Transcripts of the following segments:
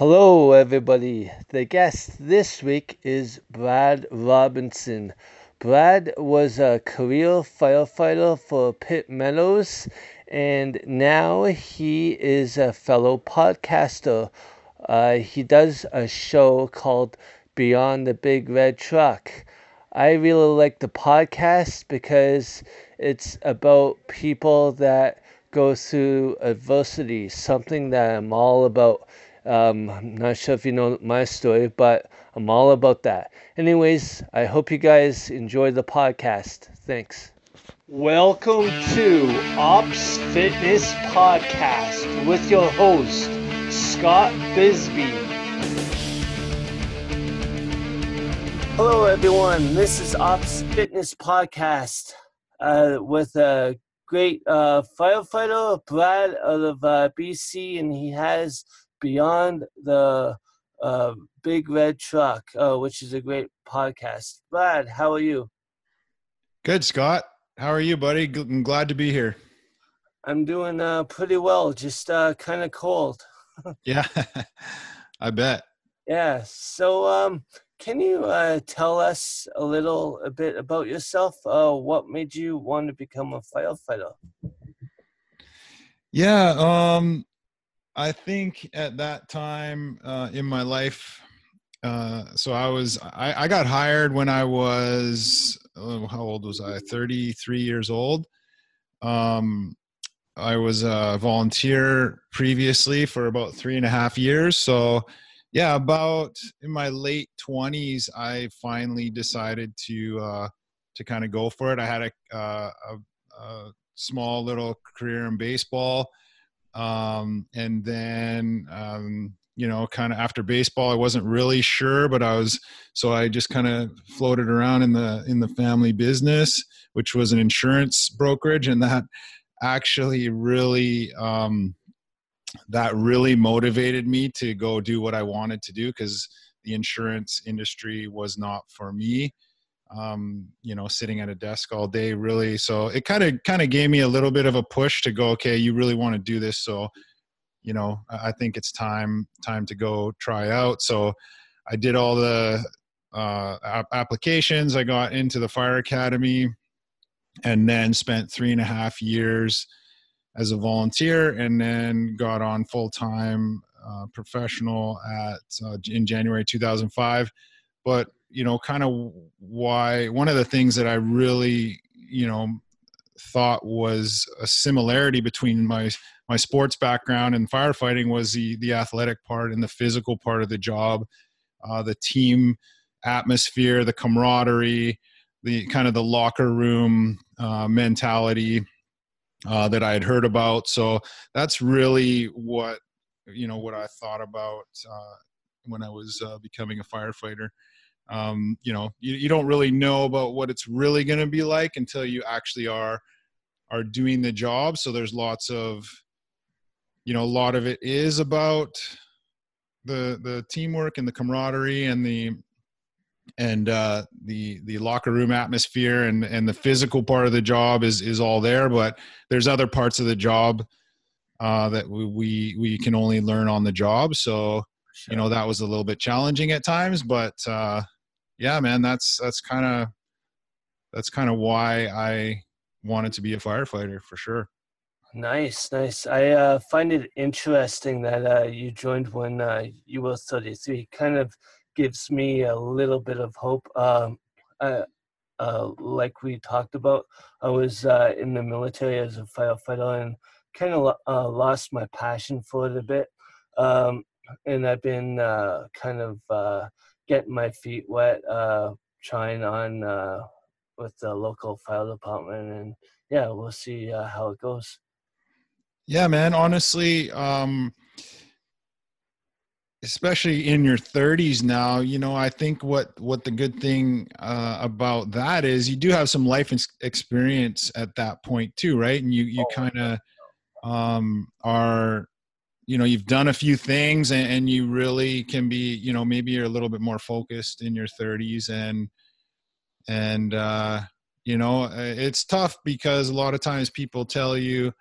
Hello, everybody. The guest this week is Brad Robinson. Brad was a career firefighter for Pitt Meadows, and now he is a fellow podcaster. Uh, he does a show called Beyond the Big Red Truck. I really like the podcast because it's about people that go through adversity, something that I'm all about. Um, I'm not sure if you know my story, but I'm all about that. Anyways, I hope you guys enjoy the podcast. Thanks. Welcome to Ops Fitness Podcast with your host, Scott Bisbee. Hello, everyone. This is Ops Fitness Podcast uh, with a great uh, firefighter, Brad, out of uh, BC, and he has Beyond the uh, Big Red Truck, uh, which is a great podcast. Brad, how are you? Good, Scott. How are you, buddy? I'm glad to be here. I'm doing uh, pretty well, just uh, kind of cold. yeah, I bet. Yeah. So, um, can you uh, tell us a little a bit about yourself? Uh, what made you want to become a firefighter? Yeah. Um, I think at that time uh, in my life, uh, so I was I, I, got hired when I was oh, how old was I? Thirty three years old. Um, I was a volunteer previously for about three and a half years. So yeah, about in my late twenties, I finally decided to uh, to kind of go for it. I had a, uh, a, a small little career in baseball um, and then um, you know kind of after baseball i wasn't really sure but i was so i just kind of floated around in the in the family business which was an insurance brokerage and that actually really um, that really motivated me to go do what i wanted to do because the insurance industry was not for me um, you know, sitting at a desk all day really. So it kind of kind of gave me a little bit of a push to go, okay, you really want to do this. So, you know, I think it's time time to go try out. So I did all the uh, applications. I got into the fire academy and then spent three and a half years as a volunteer and then got on full time uh, professional at uh, in January 2005. But you know, kind of why one of the things that I really, you know, thought was a similarity between my my sports background and firefighting was the the athletic part and the physical part of the job, uh, the team atmosphere, the camaraderie, the kind of the locker room uh, mentality uh, that I had heard about. So that's really what you know what I thought about uh, when I was uh, becoming a firefighter um, you know you, you don't really know about what it's really going to be like until you actually are are doing the job. So there's lots of you know a lot of it is about the the teamwork and the camaraderie and the and uh, the the locker room atmosphere and and the physical part of the job is is all there. But there's other parts of the job uh, that we, we we can only learn on the job. So you know that was a little bit challenging at times but uh, yeah, man, that's that's kind of that's kind of why I wanted to be a firefighter for sure. Nice, nice. I uh, find it interesting that uh, you joined when uh, you were 33. Kind of gives me a little bit of hope. Um, uh, like we talked about, I was uh, in the military as a firefighter and kind of uh, lost my passion for it a bit. Um, and I've been kind of getting my feet wet, uh, trying on uh, with the local fire department, and yeah, we'll see uh, how it goes. Yeah, man. Honestly, um, especially in your 30s now, you know, I think what what the good thing uh, about that is you do have some life experience at that point too, right? And you you oh, kind of um, are you know you've done a few things and, and, you really can be you know maybe you're a little bit more focused in your 30s and and uh you know uh, it's tough because a lot of times people tell you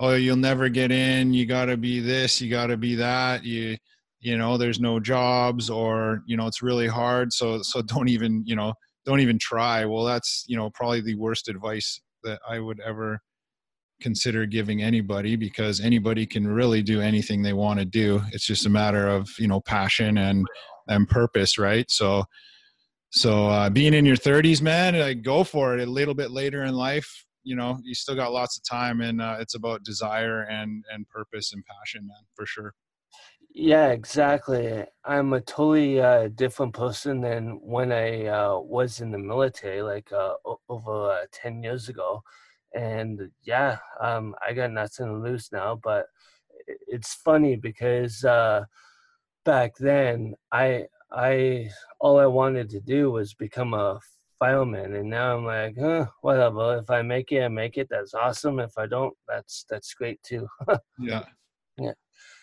oh you'll never get in. You got to be this. You got to be that. You you know there's no jobs or you know it's really hard. So so don't even you know don't even try. Well that's you know probably the worst advice that i would ever consider giving anybody because anybody can really do anything they want to do it's just a matter of you know passion and and purpose right so so uh, being in your 30s man like go for it a little bit later in life you know you still got lots of time and uh, it's about desire and and purpose and passion man for sure yeah, exactly. I'm a totally uh, different person than when I uh, was in the military, like uh, over uh, 10 years ago. And yeah, um, I got nothing to lose now. But it's funny because uh, back then, I, I, all I wanted to do was become a fireman, and now I'm like, huh, whatever. If I make it, I make it. That's awesome. If I don't, that's that's great too. yeah. Yeah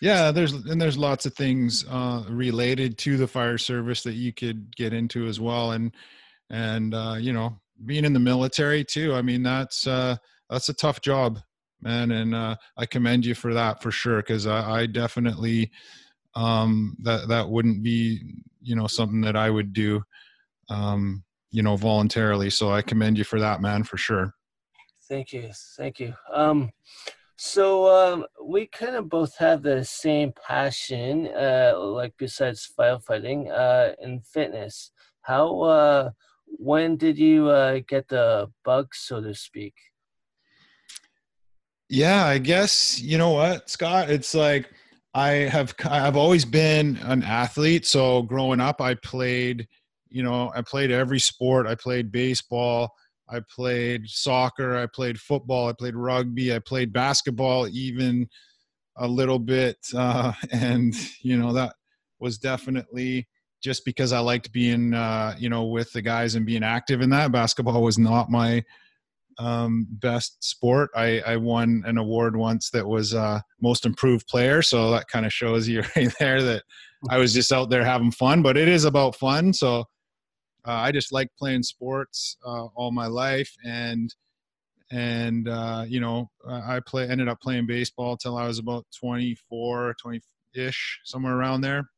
yeah there's and there's lots of things uh, related to the fire service that you could get into as well and and uh, you know being in the military too i mean that's uh, that's a tough job man and uh, i commend you for that for sure because I, I, definitely um, that that wouldn't be you know something that i would do um, you know voluntarily so i commend you for that man for sure thank you thank you um, so um, we kind of both have the same passion, uh, like besides firefighting, uh, in fitness. How, uh, when did you uh, get the bug, so to speak? Yeah, I guess you know what, Scott. It's like I have I've always been an athlete. So growing up, I played. You know, I played every sport. I played baseball. I played soccer, I played football, I played rugby, I played basketball, even a little bit. Uh, and, you know, that was definitely just because I liked being, uh, you know, with the guys and being active in that. Basketball was not my um, best sport. I, I won an award once that was uh, most improved player. So that kind of shows you right there that I was just out there having fun, but it is about fun. So, uh, I just like playing sports uh, all my life, and and uh, you know I play ended up playing baseball till I was about 24, 20 ish, somewhere around there,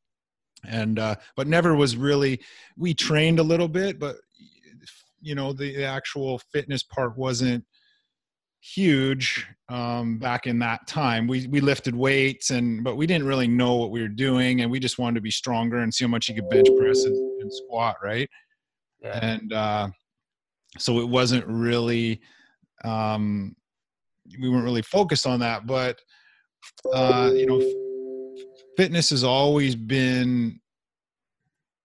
and uh, but never was really. We trained a little bit, but you know the, the actual fitness part wasn't huge um, back in that time. We we lifted weights and but we didn't really know what we were doing, and we just wanted to be stronger and see how much you could bench press and, and squat, right? yeah. and uh, so it wasn't really um, we weren't really focused on that but uh, you know fitness has always been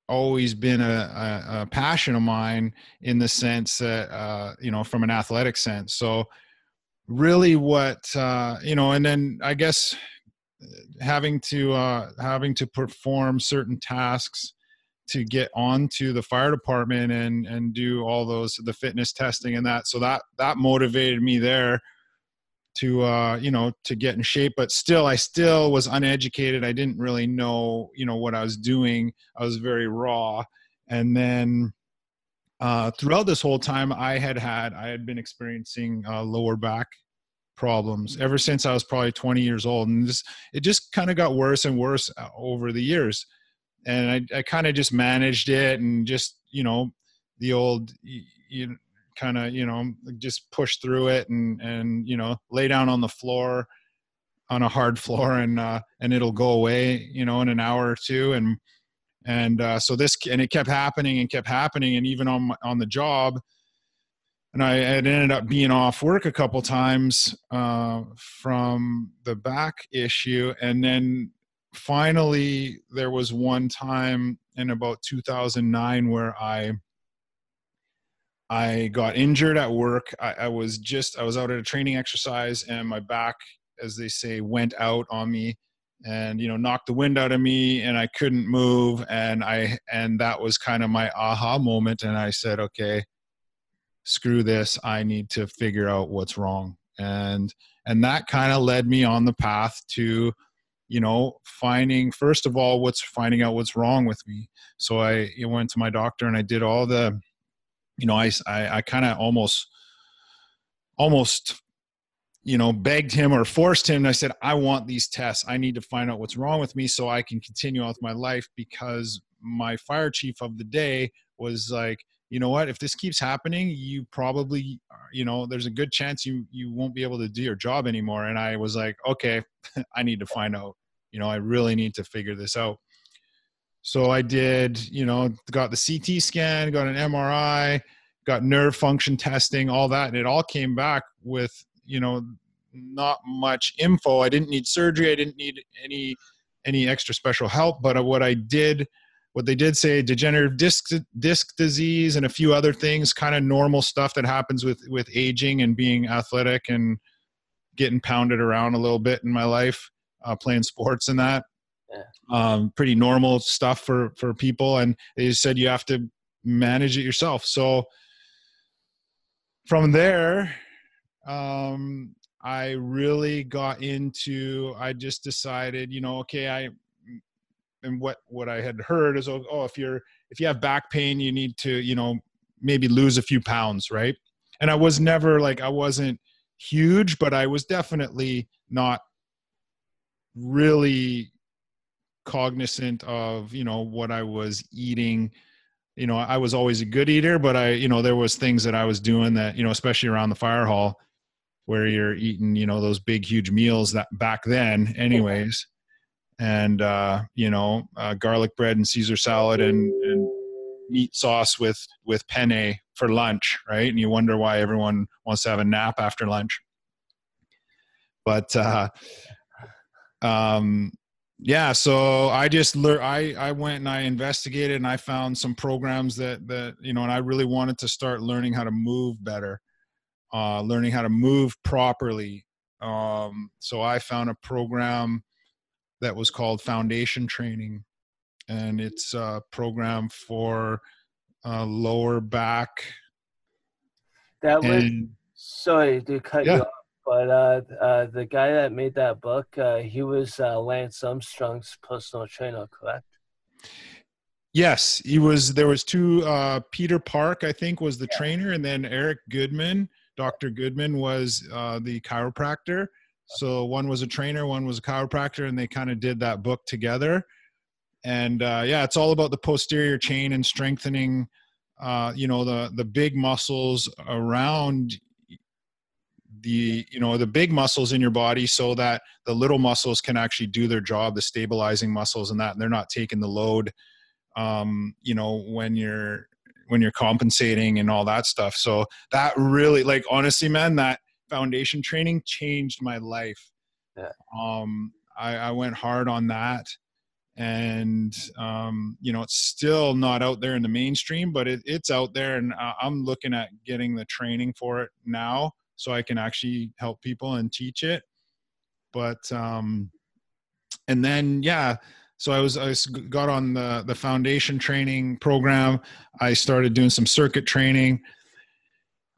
always been a, a, a, passion of mine in the sense that uh, you know from an athletic sense. So really what uh, you know and then i guess having to uh, having to perform certain tasks to get onto the fire department and and do all those the fitness testing and that so that that motivated me there to uh you know to get in shape but still i still was uneducated. I didn't really know you know what i was doing. I was very raw. And then uh throughout this whole time i had had i had been experiencing uh, lower back problems ever since i was probably 20 years old. And just it just kind of got worse and worse uh, over the years. And I, I kind of just managed it and just you know the old you kind of you know just push through it and and you know lay down on the floor on a hard floor and uh, and it'll go away you know in an hour or two. And and uh, so this and it kept happening and kept happening. And even on my, on the job and I had ended up being off work a couple times uh, from the back issue. And then finally there was one time in about 2009 where i i got injured at work. I, I, was just i was out at a training exercise and my back as they say went out on me and you know knocked the wind out of me and i couldn't move. And i and that was kind of my aha moment. And i said okay screw this. I need to figure out what's wrong. And and that kind of led me on the path to you know finding first of all what's finding out what's wrong with me. So i went to my doctor and i did all the you know i i, I kind of almost almost you know, begged him or forced him. I said, I want these tests. I need to find out what's wrong with me so I can continue on with my life because my fire chief of the day was like, you know what, if this keeps happening, you probably, you know, there's a good chance you, you won't be able to do your job anymore. And I was like, okay, I need to find out, you know, I really need to figure this out. So I did, you know, got the CT scan, got an MRI, got nerve function testing, all that. And it all came back with you know not much info. I didn't need surgery. I didn't need any any extra special help. But what i did what they did say degenerative disc disc disease and a few other things kind of normal stuff that happens with with aging and being athletic and getting pounded around a little bit in my life uh, playing sports and that yeah. um, pretty normal stuff for for people and they said you have to manage it yourself so from there um, I really got into. I just decided, you know, okay, I and what what I had heard is, oh, oh, if you're if you have back pain, you need to, you know, maybe lose a few pounds, right? And I was never like I wasn't huge, but I was definitely not really cognizant of you know what I was eating. You know i was always a good eater but i you know there was things that i was doing that you know especially around the fire hall where you're eating you know those big huge meals that back then anyways. And uh, you know uh, garlic bread and caesar salad and, and meat sauce with with penne for lunch right? And you wonder why everyone wants to have a nap after lunch. But uh, um, yeah so i just learned i i went and i investigated and i found some programs that that you know and i really wanted to start learning how to move better uh, learning how to move properly. Um, so I found a program that was called Foundation Training, and it's a program for uh, lower back. That was and, sorry to cut yeah. you off, but uh, uh, the guy that made that book, uh, he was uh, Lance Armstrong's personal trainer, correct? Yes, he was. There was two. Uh, Peter Park, I think, was the yeah. trainer, and then Eric Goodman Dr. Goodman was uh, the chiropractor. So one was a trainer, one was a chiropractor, and they kind of did that book together. And uh, yeah, it's all about the posterior chain and strengthening, uh, you know, the the big muscles around the you know the big muscles in your body so that the little muscles can actually do their job the stabilizing muscles and that and they're not taking the load um, you know when you're when you're compensating and all that stuff. So that really, like, honestly, man, that foundation training changed my life. Yeah. Um, I, I went hard on that and um, you know it's still not out there in the mainstream but it, it's out there and i'm looking at getting the training for it now so i can actually help people and teach it but um, and then yeah so I was I got on the the foundation training program. I started doing some circuit training.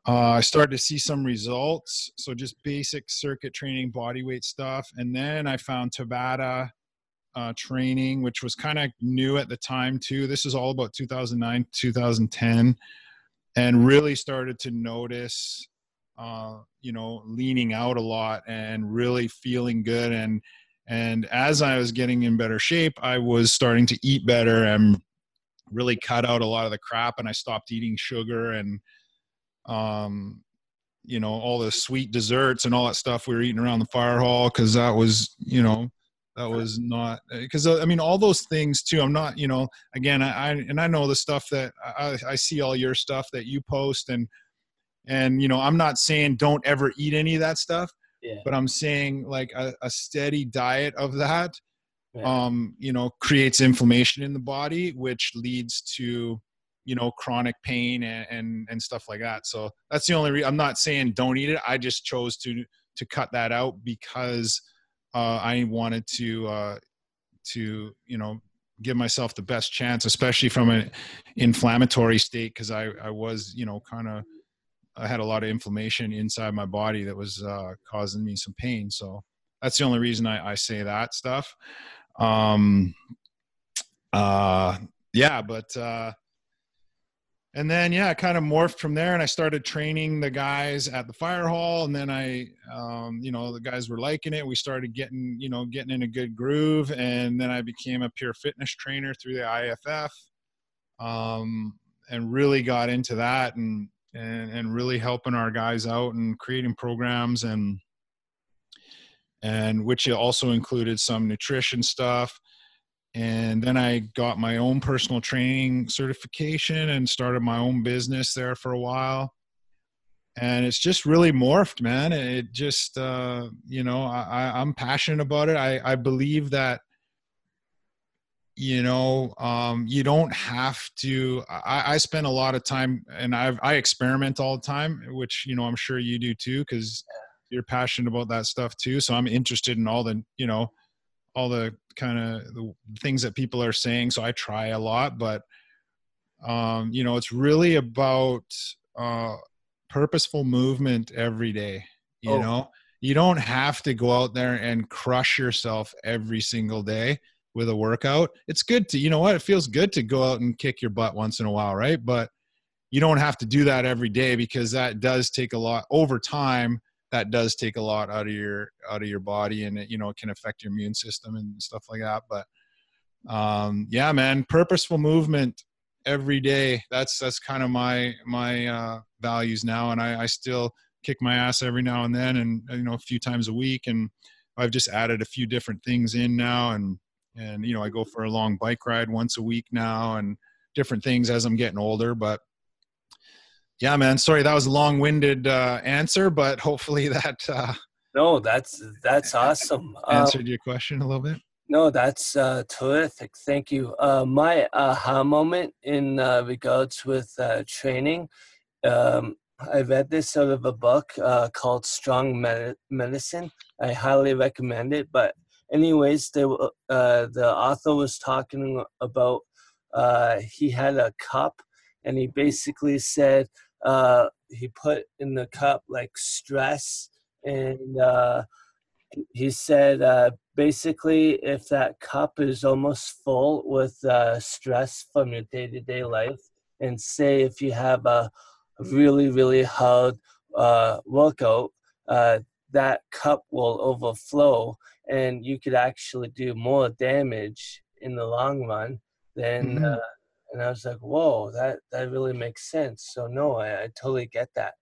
Uh, I started to see some results. So just basic circuit training, body weight stuff, and then I found Tabata uh, training, which was kind of new at the time too. This is all about 2009, 2010, and really started to notice, uh, you know, leaning out a lot and really feeling good and and as I was getting in better shape, I was starting to eat better and really cut out a lot of the crap. And I stopped eating sugar and, um, you know, all the sweet desserts and all that stuff we were eating around the fire hall because that was, you know, that was not because I mean all those things too. I'm not, you know, again, I, I and I know the stuff that I, I see all your stuff that you post and and you know I'm not saying don't ever eat any of that stuff yeah. but i'm saying like a, a steady diet of that yeah. um you know creates inflammation in the body which leads to you know chronic pain and and, and stuff like that so that's the only reason i'm not saying don't eat it i just chose to to cut that out because uh, i wanted to uh, to you know give myself the best chance especially from an inflammatory state because i i was you know kind of I had a lot of inflammation inside my body that was uh, causing me some pain. So that's the only reason I, I say that stuff. Um, uh, yeah, but uh, and then yeah, I kind of morphed from there, and I started training the guys at the fire hall, and then I, um, you know, the guys were liking it. We started getting, you know, getting in a good groove, and then I became a peer fitness trainer through the IFF, um, and really got into that, and and and really helping our guys out and creating programs and and which also included some nutrition stuff and then I got my own personal training certification and started my own business there for a while. And it's just really morphed, man. It just, uh, you know, I, I'm passionate about it. I, I believe that, you know, um, you don't have to. I, I spend a lot of time, and I I experiment all the time, which you know I'm sure you do too, because you're passionate about that stuff too. So I'm interested in all the, you know, all the kind of the things that people are saying so i try a lot but um you know it's really about uh purposeful movement every day you oh. know you don't have to go out there and crush yourself every single day with a workout it's good to you know what? It feels good to go out and kick your butt once in a while right? But you don't have to do that every day because that does take a lot over time that does take a lot out of your out of your body and it you know it can affect your immune system and stuff like that. But um yeah man purposeful movement every day. That's that's kind of my my uh values now. And i i still kick my ass every now and then and you know a few times a week. And i've just added a few different things in now and and you know i go for a long bike ride once a week now and different things as i'm getting older but yeah, man. Sorry, that was a long-winded uh, answer, but hopefully that. Uh, no, that's that's awesome. Answered um, your question a little bit. No, that's uh, terrific. Thank you. Uh, my aha moment in uh, regards with uh, training, um, I read this out of a book uh, called Strong Medicine. I highly recommend it. But anyways, they, uh, the author was talking about uh, he had a cup, and he basically said uh, he put in the cup like stress and uh, he said uh, basically if that cup is almost full with uh, stress from your day-to-day life and say if you have a really really hard uh, workout uh, that cup will overflow and you could actually do more damage in the long run than mm-hmm. uh, and I was like, whoa, that that really makes sense. So no, I, I totally get that.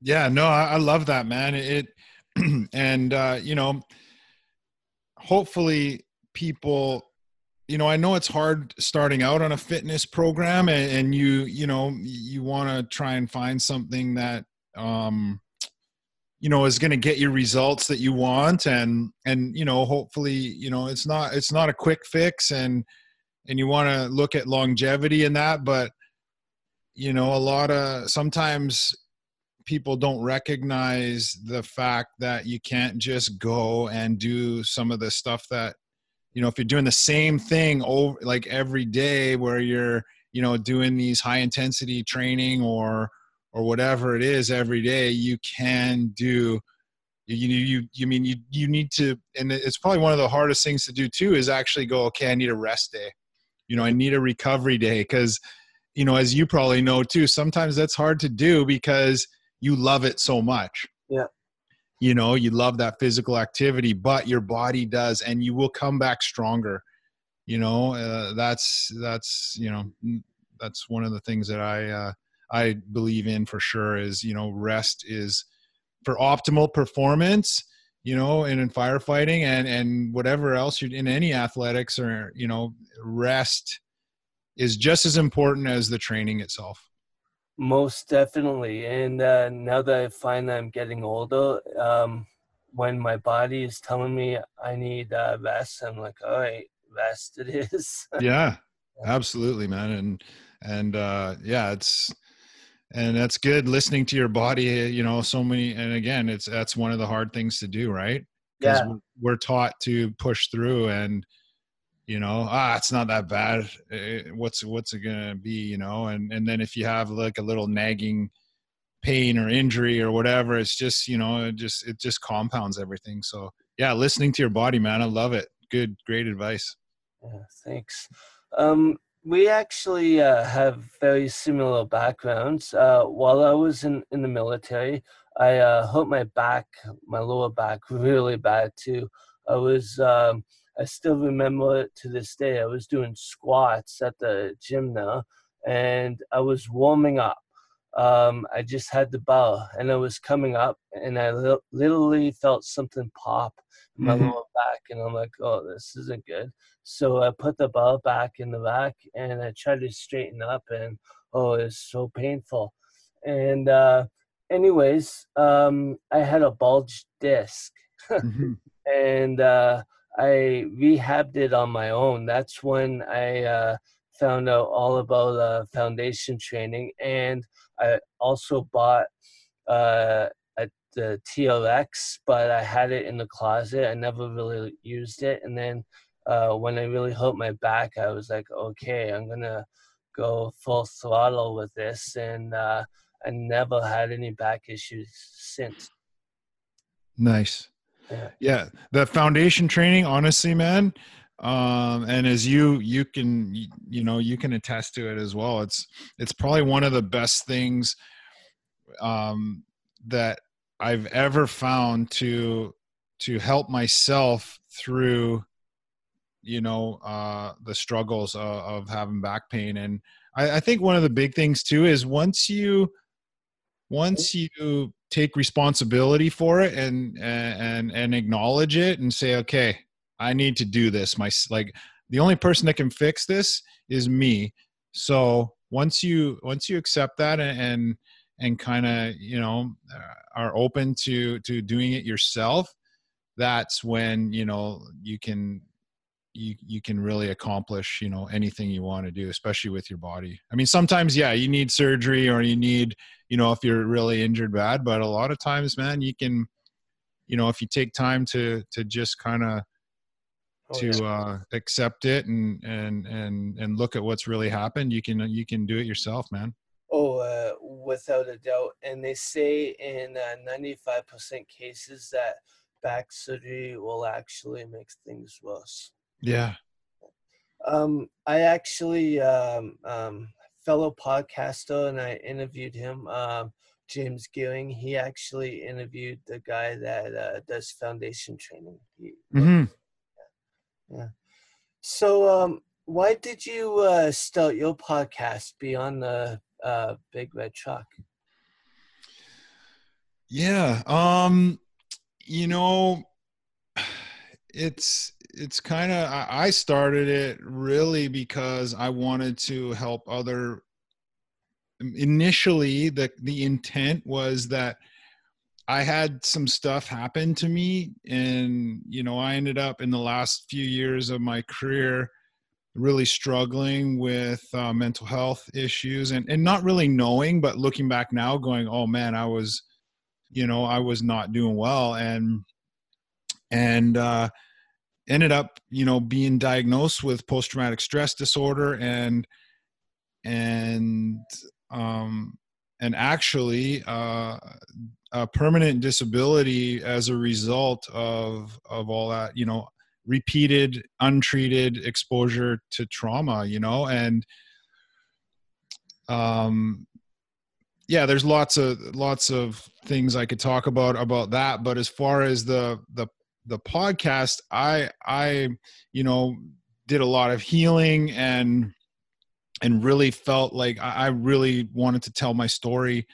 Yeah, no, I, I love that, man. It and uh, you know, hopefully people you know i know it's hard starting out on a fitness program and, and you you know you want to try and find something that um you know is going to get you results that you want and and you know hopefully you know it's not it's not a quick fix and and you want to look at longevity in that but you know a lot of sometimes people don't recognize the fact that you can't just go and do some of the stuff that you know if you're doing the same thing over like every day where you're you know doing these high intensity training or or whatever it is every day you can do you you you mean you you need to and it's probably one of the hardest things to do too is actually go okay i need a rest day. You know i need a recovery day because you know as you probably know too sometimes that's hard to do because you love it so much. Yeah. You know you love that physical activity but your body does and you will come back stronger. You know uh, that's that's you know that's one of the things that i uh, i believe in for sure is you know rest is for optimal performance you know, and in firefighting and and whatever else you in any athletics or you know, rest is just as important as the training itself. Most definitely, and uh, now that I find that I'm getting older, um, when my body is telling me I need uh, rest, I'm like, all right, rest it is. yeah, absolutely, man, and and uh, yeah, it's and that's good listening to your body you know so many and again it's that's one of the hard things to do right? Because yeah. we're taught to push through and you know ah it's not that bad. Eh, what's what's it gonna be? You know and and then if you have like a little nagging pain or injury or whatever it's just you know it just it just compounds everything. So yeah listening to your body man i love it. Good great advice. Yeah, thanks. Um we actually uh, have very similar backgrounds. Uh, while I was in, in the military, I uh, hurt my back, my lower back, really bad too. I was, um, I still remember it to this day. I was doing squats at the gym now, and I was warming up. Um, I just had the bar, and I was coming up, and I li- literally felt something pop in my mm-hmm. lower back, and I'm like, "Oh, this isn't good." So I put the ball back in the back and I tried to straighten up, and oh, it's so painful. And uh, anyways, um, I had a bulged disc, mm-hmm. and uh, I rehabbed it on my own. That's when I uh, found out all about uh, foundation training, and I also bought uh, a, the TRX, but I had it in the closet. I never really used it, and then uh, when I really hurt my back, I was like, okay, I'm gonna go full throttle with this, and uh, I never had any back issues since. Nice. Yeah. yeah, the foundation training, honestly, man. Um, and as you you can you know you can attest to it as well. It's it's probably one of the best things um, that I've ever found to to help myself through you know uh, the struggles of, of, having back pain and I, I, think one of the big things too is once you once you take responsibility for it and and and acknowledge it and say okay i need to do this. My like the only person that can fix this is me. So once you once you accept that and and, and kind of you know uh, are open to to doing it yourself that's when you know you can you you can really accomplish you know anything you want to do especially with your body. I mean sometimes yeah you need surgery or you need you know if you're really injured bad but a lot of times man you can you know if you take time to to just kind of oh, to yeah. uh accept it and and and and look at what's really happened you can you can do it yourself man oh uh, without a doubt and they say in uh, 95% cases that back surgery will actually make things worse yeah. Um, I actually um, um, fellow podcaster, and I interviewed him. Um, James Gearing. He actually interviewed the guy that uh, does foundation training. He, mm-hmm. Yeah. So, um, why did you uh, start your podcast beyond the uh, big red truck? Yeah. Um, you know, it's it's kind of I started it really because I wanted to help other. Initially, the the intent was that I had some stuff happen to me, and you know I ended up in the last few years of my career really struggling with uh, mental health issues and and not really knowing, but looking back now, going, oh man, I was, you know, I was not doing well, and and uh, ended up you know being diagnosed with post traumatic stress disorder and and um and actually uh a permanent disability as a result of of all that you know repeated untreated exposure to trauma you know? And um yeah there's lots of lots of things i could talk about about that but as far as the the the podcast, I I you know did a lot of healing and and really felt like I really wanted to tell my story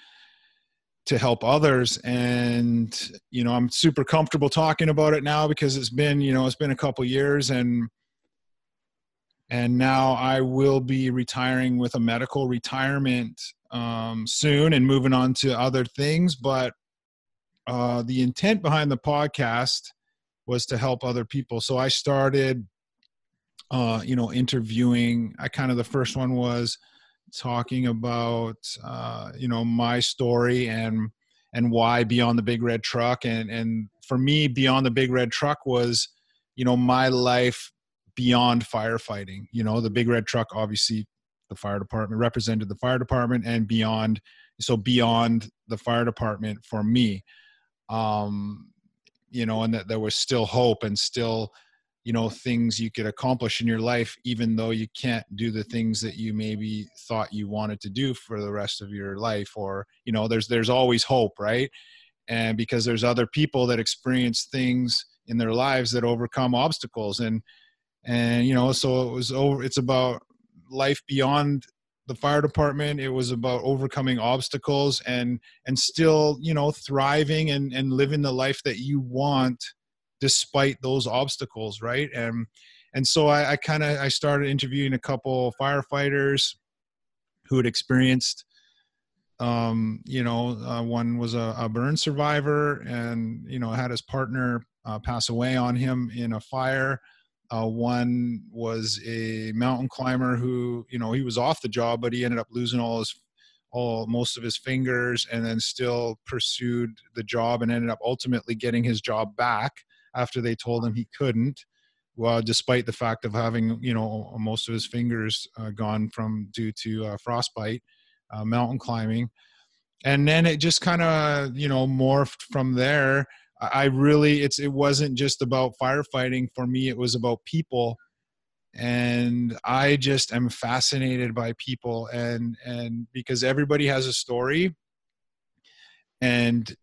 to help others and you know i'm super comfortable talking about it now because it's been you know it's been a couple years and and now i will be retiring with a medical retirement um, soon and moving on to other things but uh, the intent behind the podcast was to help other people. So I started, uh, you know, interviewing. I kind of the first one was talking about, uh, you know, my story and and why beyond the big red truck. And and for me, beyond the big red truck was, you know, my life beyond firefighting. You know, the big red truck obviously the fire department represented the fire department and beyond so beyond the fire department for me um you know, and that there was still hope and still you know things you could accomplish in your life even though you can't do the things that you maybe thought you wanted to do for the rest of your life or you know there's there's always hope right? And because there's other people that experience things in their lives that overcome obstacles and and you know so it was over it's about life beyond the fire department. It was about overcoming obstacles and and still you know thriving and and living the life that you want despite those obstacles right? And and so i, I kind of i started interviewing a couple firefighters who had experienced um, you know uh, one was a, a, burn survivor and you know had his partner uh, pass away on him in a fire. Uh, one was a mountain climber who you know he was off the job but he ended up losing all his all most of his fingers and then still pursued the job and ended up ultimately getting his job back after they told him he couldn't well, despite the fact of having you know most of his fingers uh, gone from due to uh, frostbite, uh, mountain climbing, and then it just kind of you know morphed from there. I really it's it wasn't just about firefighting. For me; it was about people, and I just am fascinated by people, and and because everybody has a story, and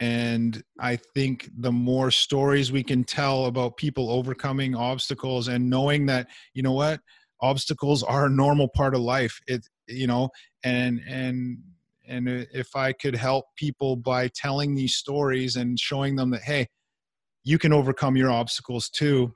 and i think the more stories we can tell about people overcoming obstacles and knowing that you know what? Obstacles are a normal part of life. It you know and and and if i could help people by telling these stories and showing them that hey you can overcome your obstacles too.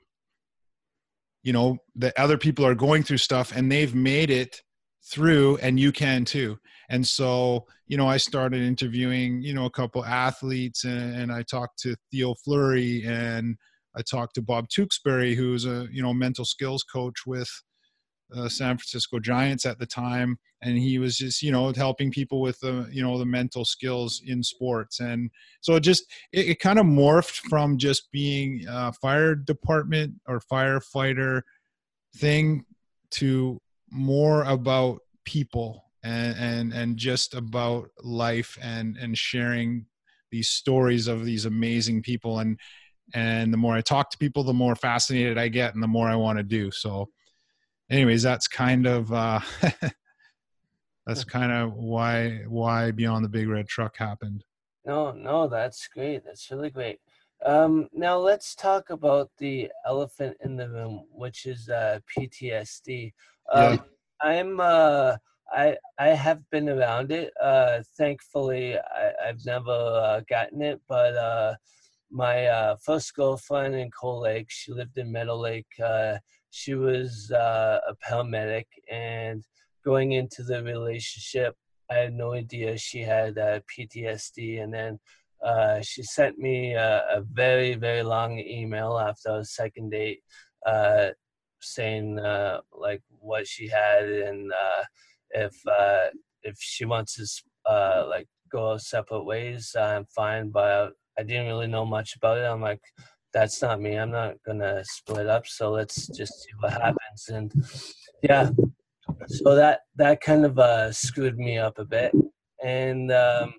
You know that other people are going through stuff and they've made it through and you can too. And so you know i started interviewing you know a couple athletes and, and i talked to theo fleury and i talked to bob tewksbury who's a you know mental skills coach with uh, san francisco giants at the time. And he was just you know helping people with the you know the mental skills in sports. And so it just it, it kind of morphed from just being a fire department or firefighter thing to more about people and and and just about life and and sharing these stories of these amazing people. And and the more i talk to people the more fascinated i get and the more i want to do. So anyways that's kind of uh that's kind of why why beyond the big red truck happened. No no that's great. That's really great. Um, now let's talk about the elephant in the room, which is uh, PTSD. Um, yeah. I'm uh, I I have been around it. Uh, thankfully, I, have never uh, gotten it, but uh, my uh, first girlfriend in Cold Lake, she lived in Meadow Lake. Uh, she was uh, a paramedic, and going into the relationship, I had no idea she had uh, PTSD, and then uh, she sent me a, a, very very long email after our second date uh, saying uh, like what she had and uh, if uh, if she wants to uh, like go separate ways, I'm fine. But I didn't really know much about it. I'm like, that's not me. I'm not gonna split up. So let's just see what happens. And yeah, so that that kind of uh, screwed me up a bit. And um,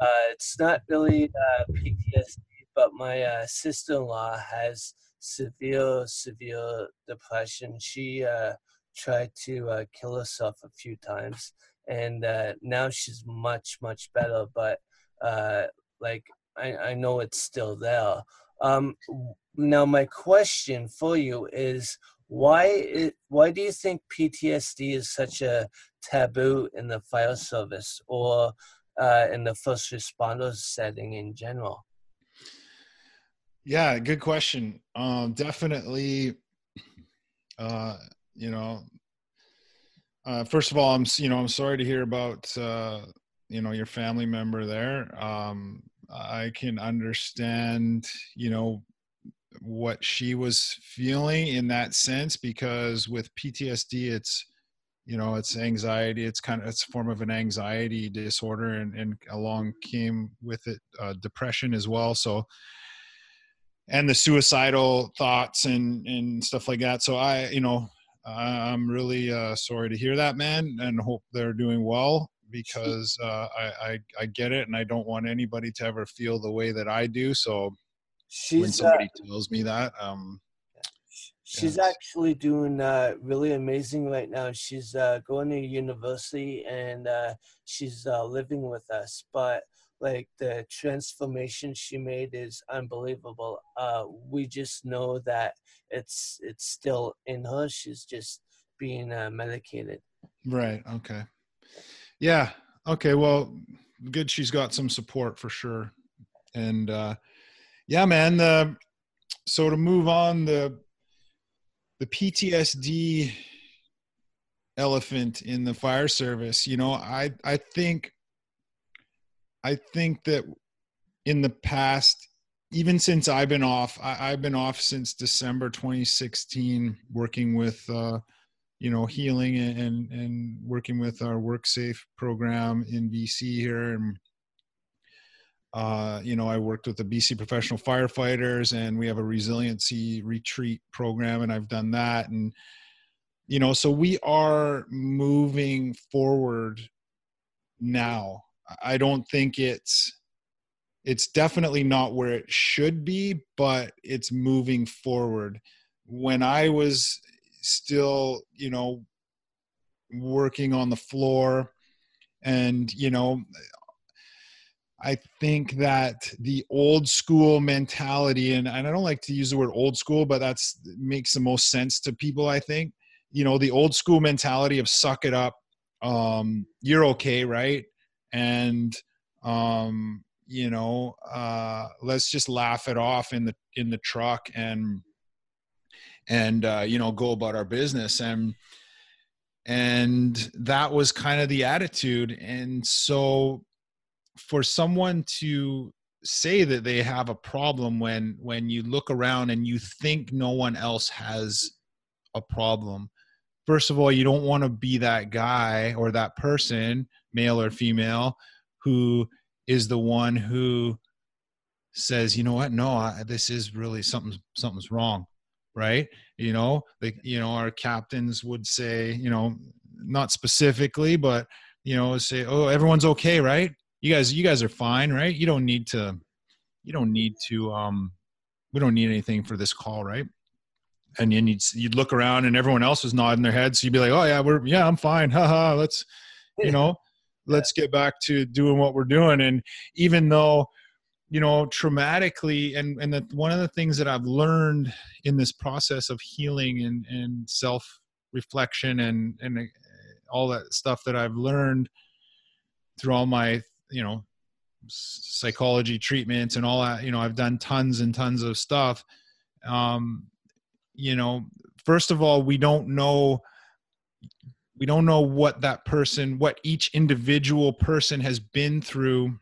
uh, it's not really uh, PTSD, but my uh, sister-in-law has severe, severe depression. She uh, tried to uh, kill herself a few times, and uh, now she's much, much better. But uh, like, I, I know it's still there. Um, now, my question for you is why it, why do you think PTSD is such a taboo in the fire service or uh, in the first responders setting in general? Yeah, good question. Um, definitely, uh, you know, uh, first of all, I'm you know I'm sorry to hear about uh, you know your family member there. Um, I can understand you know what she was feeling in that sense because with PTSD, it's you know it's anxiety it's kind of it's a form of an anxiety disorder and, and along came with it uh, depression as well so and the suicidal thoughts and and stuff like that so i you know i'm really uh, sorry to hear that man and hope they're doing well because uh, I, I, I get it and i don't want anybody to ever feel the way that i do so She's, when somebody uh, tells me that um She's yes. actually doing uh, really amazing right now. She's uh, going to university and uh, she's uh, living with us. But like the transformation she made is unbelievable. Uh, we just know that it's it's still in her. She's just being uh, medicated. Right. Okay. Yeah. Okay. Well, good. She's got some support for sure. And uh, yeah, man. The so to move on the the PTSD elephant in the fire service. You know, I I think I think that in the past, even since I've been off, I, have been off since December 2016, working with uh, you know healing and and working with our WorkSafe program in BC here and uh, you know, I worked with the BC professional firefighters and we have a resiliency retreat program and I've done that. And, you know, so we are moving forward now. I don't think it's, it's definitely not where it should be, but it's moving forward. When I was still, you know, working on the floor and, you know, I think that the old school mentality, and, and I don't like to use the word old school, but that's makes the most sense to people. I think, you know, the old school mentality of suck it up, um, you're okay, right? And um, you know, uh, let's just laugh it off in the in the truck and and uh, you know go about our business. And and that was kind of the attitude. And so for someone to say that they have a problem when when you look around and you think no one else has a problem first of all you don't want to be that guy or that person male or female who is the one who says you know what? No I, this is really something something's wrong right? You know like you know our captains would say you know not specifically but you know say oh everyone's okay right? You guys you guys are fine right? You don't need to you don't need to um we don't need anything for this call right and then you'd, you'd look around and everyone else was nodding their heads. So you'd be like oh yeah we're yeah i'm fine. Haha let's you know let's get back to doing what we're doing. And even though you know traumatically and and that one of the things that i've learned in this process of healing and and self reflection and and uh, all that stuff that i've learned through all my you know psychology treatments and all that you know i've done tons and tons of stuff um you know first of all we don't know we don't know what that person what each individual person has been through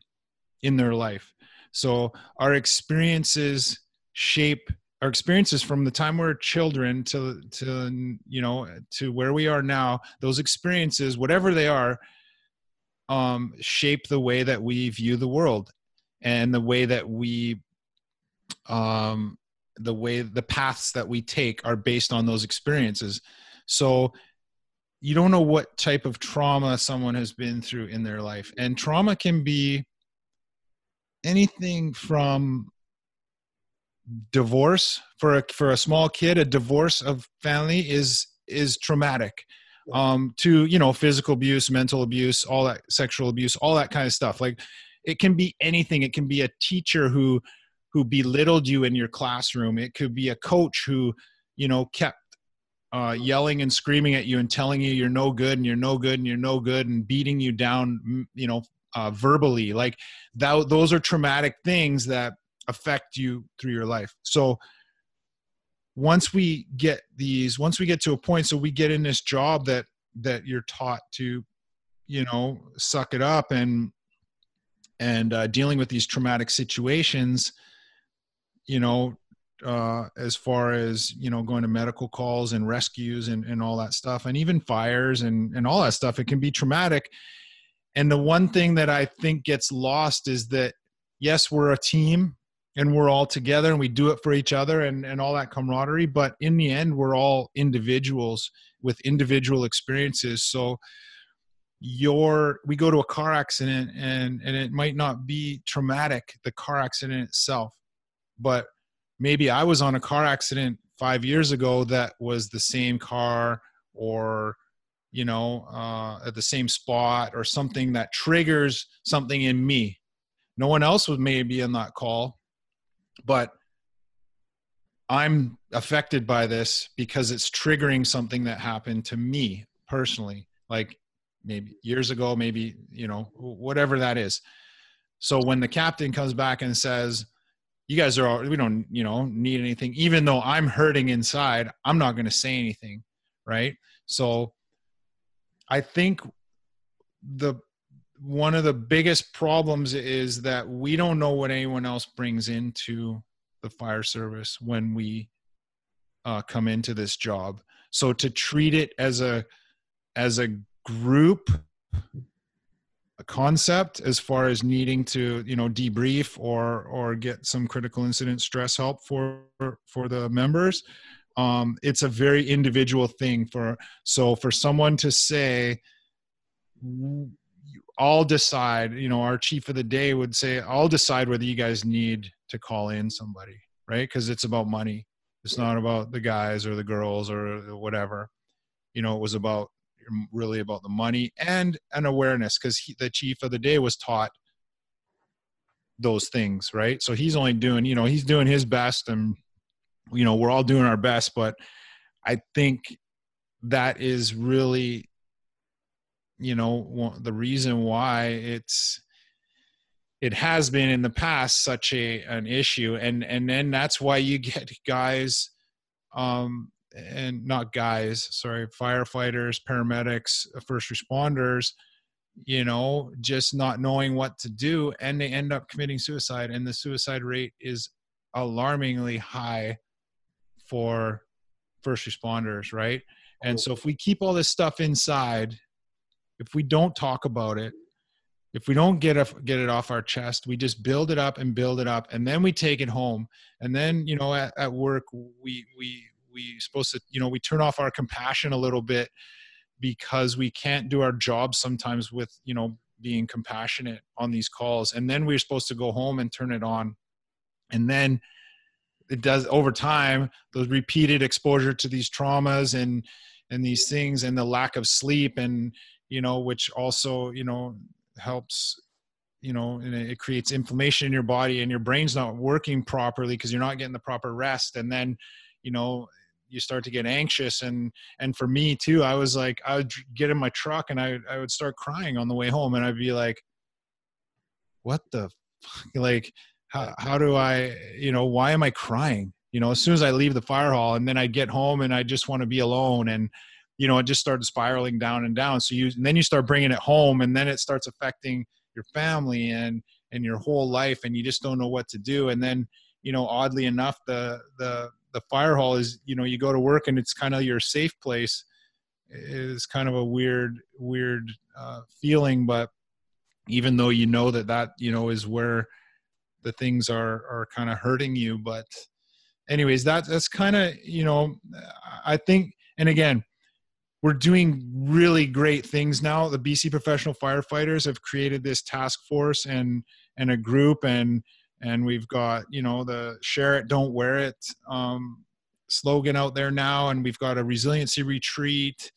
in their life. So our experiences shape our experiences from the time we're children to to you know to where we are now those experiences whatever they are um, shape the way that we view the world and the way that we um, the way the paths that we take are based on those experiences. So you don't know what type of trauma someone has been through in their life. And trauma can be anything from divorce. For a for a small kid a divorce of family is is traumatic. Um, to you know physical abuse mental abuse all that sexual abuse all that kind of stuff. Like it can be anything. It can be a teacher who who belittled you in your classroom. It could be a coach who you know kept uh, yelling and screaming at you and telling you you're no good and you're no good and you're no good and beating you down you know uh, verbally. Like that those are traumatic things that affect you through your life. So once we get these once we get to a point so we get in this job that that you're taught to you know suck it up and and uh, dealing with these traumatic situations you know uh, as far as you know going to medical calls and rescues and, and all that stuff and even fires and, and all that stuff it can be traumatic. And the one thing that i think gets lost is that yes we're a team and we're all together and we do it for each other and, and all that camaraderie but in the end we're all individuals with individual experiences. So your we go to a car accident and and it might not be traumatic the car accident itself but maybe i was on a car accident five years ago that was the same car or you know uh, at the same spot or something that triggers something in me. No one else was maybe in that call but i'm affected by this because it's triggering something that happened to me personally like maybe years ago maybe you know whatever that is. So when the captain comes back and says you guys are all we don't you know need anything. Even though i'm hurting inside i'm not going to say anything right? So i think the one of the biggest problems is that we don't know what anyone else brings into the fire service when we uh, come into this job. So to treat it as a as a group concept as far as needing to you know debrief or or get some critical incident stress help for for the members. Um, it's a very individual thing for so for someone to say i'll decide you know our chief of the day would say i'll decide whether you guys need to call in somebody right? Because it's about money. It's not about the guys or the girls or whatever. You know it was about really about the money and an awareness because the chief of the day was taught those things right? So he's only doing you know he's doing his best and you know we're all doing our best but i think that is really you know the reason why it's it has been in the past such a an issue. And and then that's why you get guys um and not guys, sorry, firefighters, paramedics, uh, first responders, you know, just not knowing what to do and they end up committing suicide and the suicide rate is alarmingly high for first responders, right? And so if we keep all this stuff inside, if we don't talk about it, if we don't get a, get it off our chest, we just build it up and build it up, and then we take it home. And then you know, at, at work, we we we supposed to you know we turn off our compassion a little bit because we can't do our job sometimes with you know being compassionate on these calls. And then we're supposed to go home and turn it on. And then it does over time the repeated exposure to these traumas and and these things and the lack of sleep and you know which also you know helps you know and it creates inflammation in your body and your brain's not working properly because you're not getting the proper rest. And then you know you start to get anxious and and for me too i was like i would get in my truck and i i would start crying on the way home and i'd be like what the fuck? like how how do i you know why am i crying? You know as soon as i leave the fire hall and then i get home and i just want to be alone and you know it just started spiraling down and down. So you and then you start bringing it home and then it starts affecting your family and and your whole life and you just don't know what to do. And then you know oddly enough the the the fire hall is you know you go to work and it's kind of your safe place. Is kind of a weird weird uh, feeling but even though you know that that you know is where the things are are kind of hurting you but anyways that that's kind of you know i think and again we're doing really great things now. The bc professional firefighters have created this task force and and a group and and we've got you know the share it don't wear it um, slogan out there now and we've got a resiliency retreat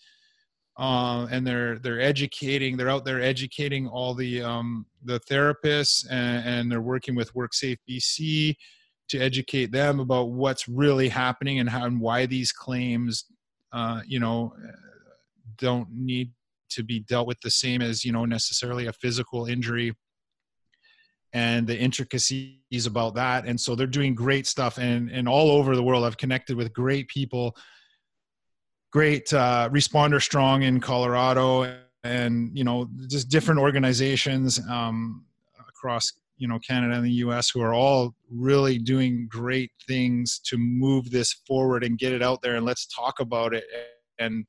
uh, and they're they're educating they're out there educating all the um, the therapists and, and they're working with WorkSafe BC to educate them about what's really happening and how and why these claims uh, you know don't need to be dealt with the same as you know necessarily a physical injury and the intricacies about that. And so they're doing great stuff and, and all over the world. I've connected with great people, great uh, responder strong in Colorado and, you know, just different organizations um, across, you know, Canada and the US who are all really doing great things to move this forward and get it out there and let's talk about it. And,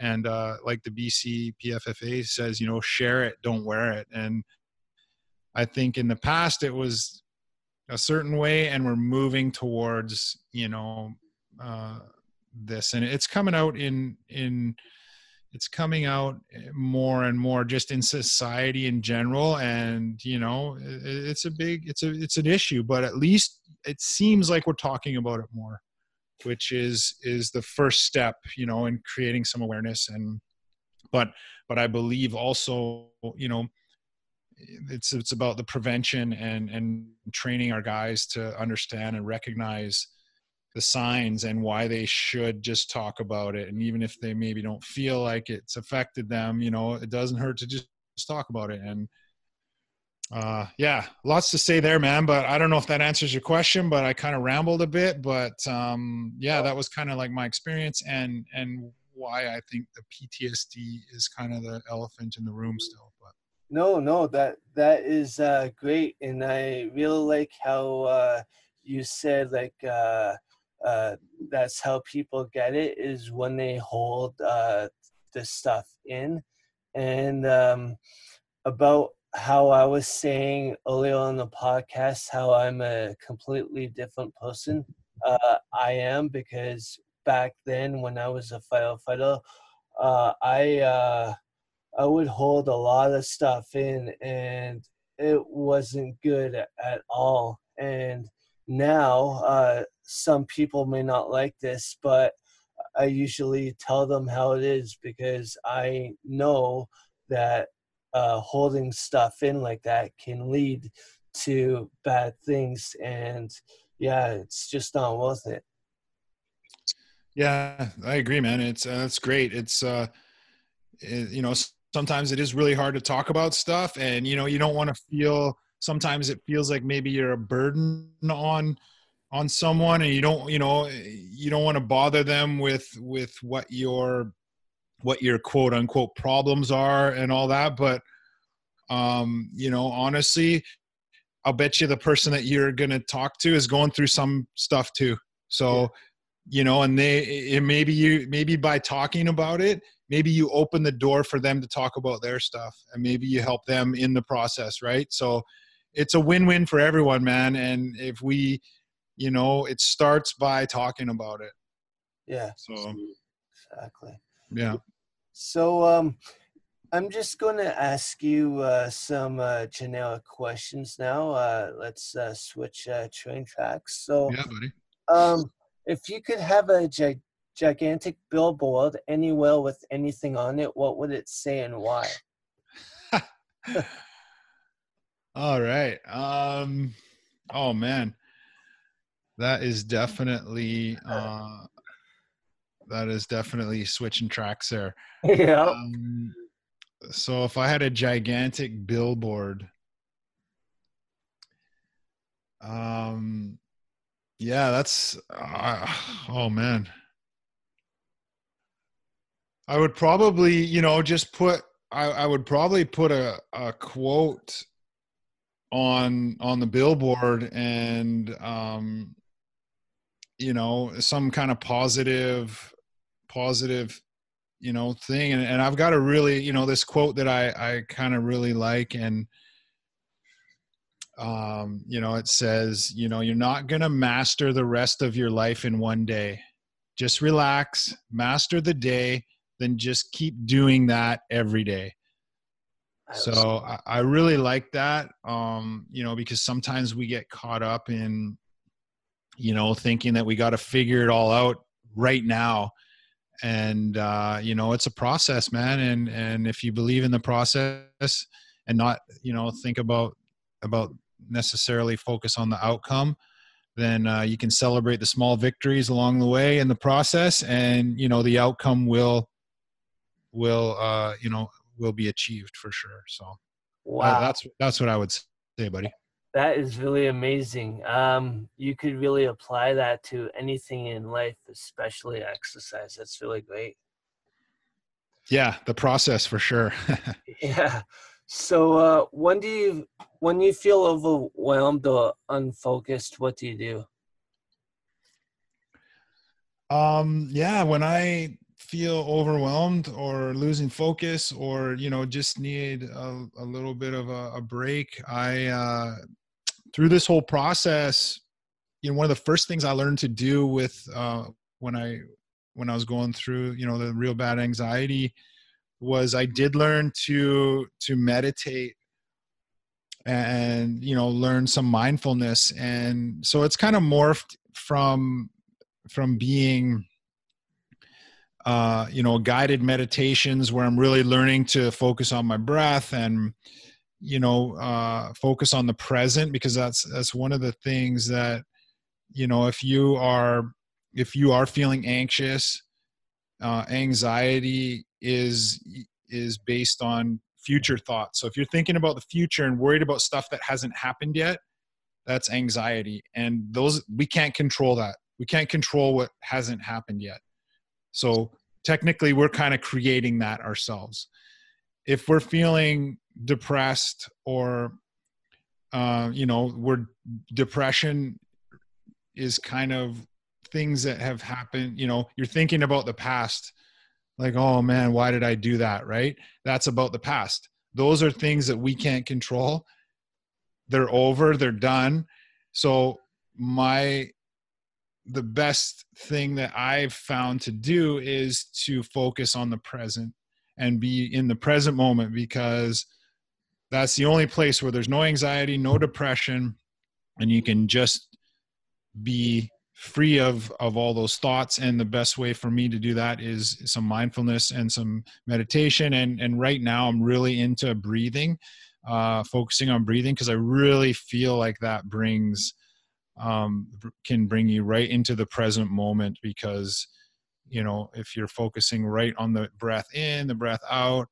and uh, like the BC PFFA says, you know, share it, don't wear it. And I think in the past it was a certain way, and we're moving towards you know uh, this, and it's coming out in in it's coming out more and more just in society in general. And you know it's a big it's a it's an issue but at least it seems like we're talking about it more which is is the first step you know in creating some awareness. And but but i believe also you know it's it's about the prevention and and training our guys to understand and recognize the signs and why they should just talk about it. And even if they maybe don't feel like it's affected them you know it doesn't hurt to just, just talk about it. And uh yeah lots to say there man but i don't know if that answers your question but i kind of rambled a bit. But um yeah that was kind of like my experience and and why i think the ptsd is kind of the elephant in the room still no no that that is uh great and i really like how uh you said like uh uh that's how people get it is when they hold uh the stuff in and um about how I was saying earlier on the podcast, how I'm a completely different person. Uh, I am because back then, when I was a firefighter, uh, I uh, I would hold a lot of stuff in, and it wasn't good at all. And now, uh, some people may not like this, but I usually tell them how it is because I know that uh, holding stuff in like that can lead to bad things and yeah it's just not worth it. Yeah i agree man. It's uh, that's great. It's uh it, you know sometimes it is really hard to talk about stuff and you know you don't want to feel sometimes it feels like maybe you're a burden on on someone and you don't you know you don't want to bother them with with what your what your quote unquote problems are and all that but um you know honestly i'll bet you the person that you're going to talk to is going through some stuff too so. You know and they and maybe you maybe by talking about it maybe you open the door for them to talk about their stuff and maybe you help them in the process right so it's a win-win for everyone man and if we you know it starts by talking about it yeah so exactly yeah. So um, I'm just going to ask you uh, some uh, generic questions now. Uh, let's uh, switch uh, train tracks. So, yeah, buddy. Um, if you could have a gi- gigantic billboard anywhere with anything on it, what would it say and why? All right. Um, oh man, that is definitely uh, that is definitely switching tracks there. Yeah. Um, so if I had a gigantic billboard, um, yeah, that's uh, oh man. I would probably, you know, just put. I, I would probably put a, a quote on on the billboard and um you know some kind of positive positive you know thing and, and i've got a really you know this quote that i i kind of really like and um you know it says you know you're not going to master the rest of your life in one day. Just relax master the day then just keep doing that every day. So I, I really like that um you know because sometimes we get caught up in you know thinking that we got to figure it all out right now. And uh, you know it's a process man and and if you believe in the process and not you know think about about necessarily focus on the outcome then uh, you can celebrate the small victories along the way in the process and you know the outcome will will uh, you know will be achieved for sure so wow. that's that's what i would say buddy that is really amazing. Um, you could really apply that to anything in life, especially exercise. That's really great. Yeah, the process for sure. yeah. So uh, when do you when you feel overwhelmed or unfocused, what do you do? Um, yeah, when I feel overwhelmed or losing focus or you know just need a, a little bit of a, a break i uh, through this whole process you know one of the first things i learned to do with uh, when i when i was going through you know the real bad anxiety was i did learn to to meditate and you know learn some mindfulness. And so it's kind of morphed from from being uh, you know guided meditations where i'm really learning to focus on my breath and you know uh, focus on the present because that's that's one of the things that you know if you are if you are feeling anxious uh, anxiety is is based on future thoughts. So if you're thinking about the future and worried about stuff that hasn't happened yet that's anxiety. And those we can't control that. We can't control what hasn't happened yet. So technically we're kind of creating that ourselves. If we're feeling depressed or uh, you know we're depression is kind of things that have happened you know you're thinking about the past like oh man why did i do that? Right? That's about the past. Those are things that we can't control. They're over they're done. So my the best thing that i've found to do is to focus on the present and be in the present moment because that's the only place where there's no anxiety no depression and you can just be free of of all those thoughts. And the best way for me to do that is some mindfulness and some meditation. And and right now i'm really into breathing uh focusing on breathing because i really feel like that brings um can bring you right into the present moment. Because you know if you're focusing right on the breath in the breath out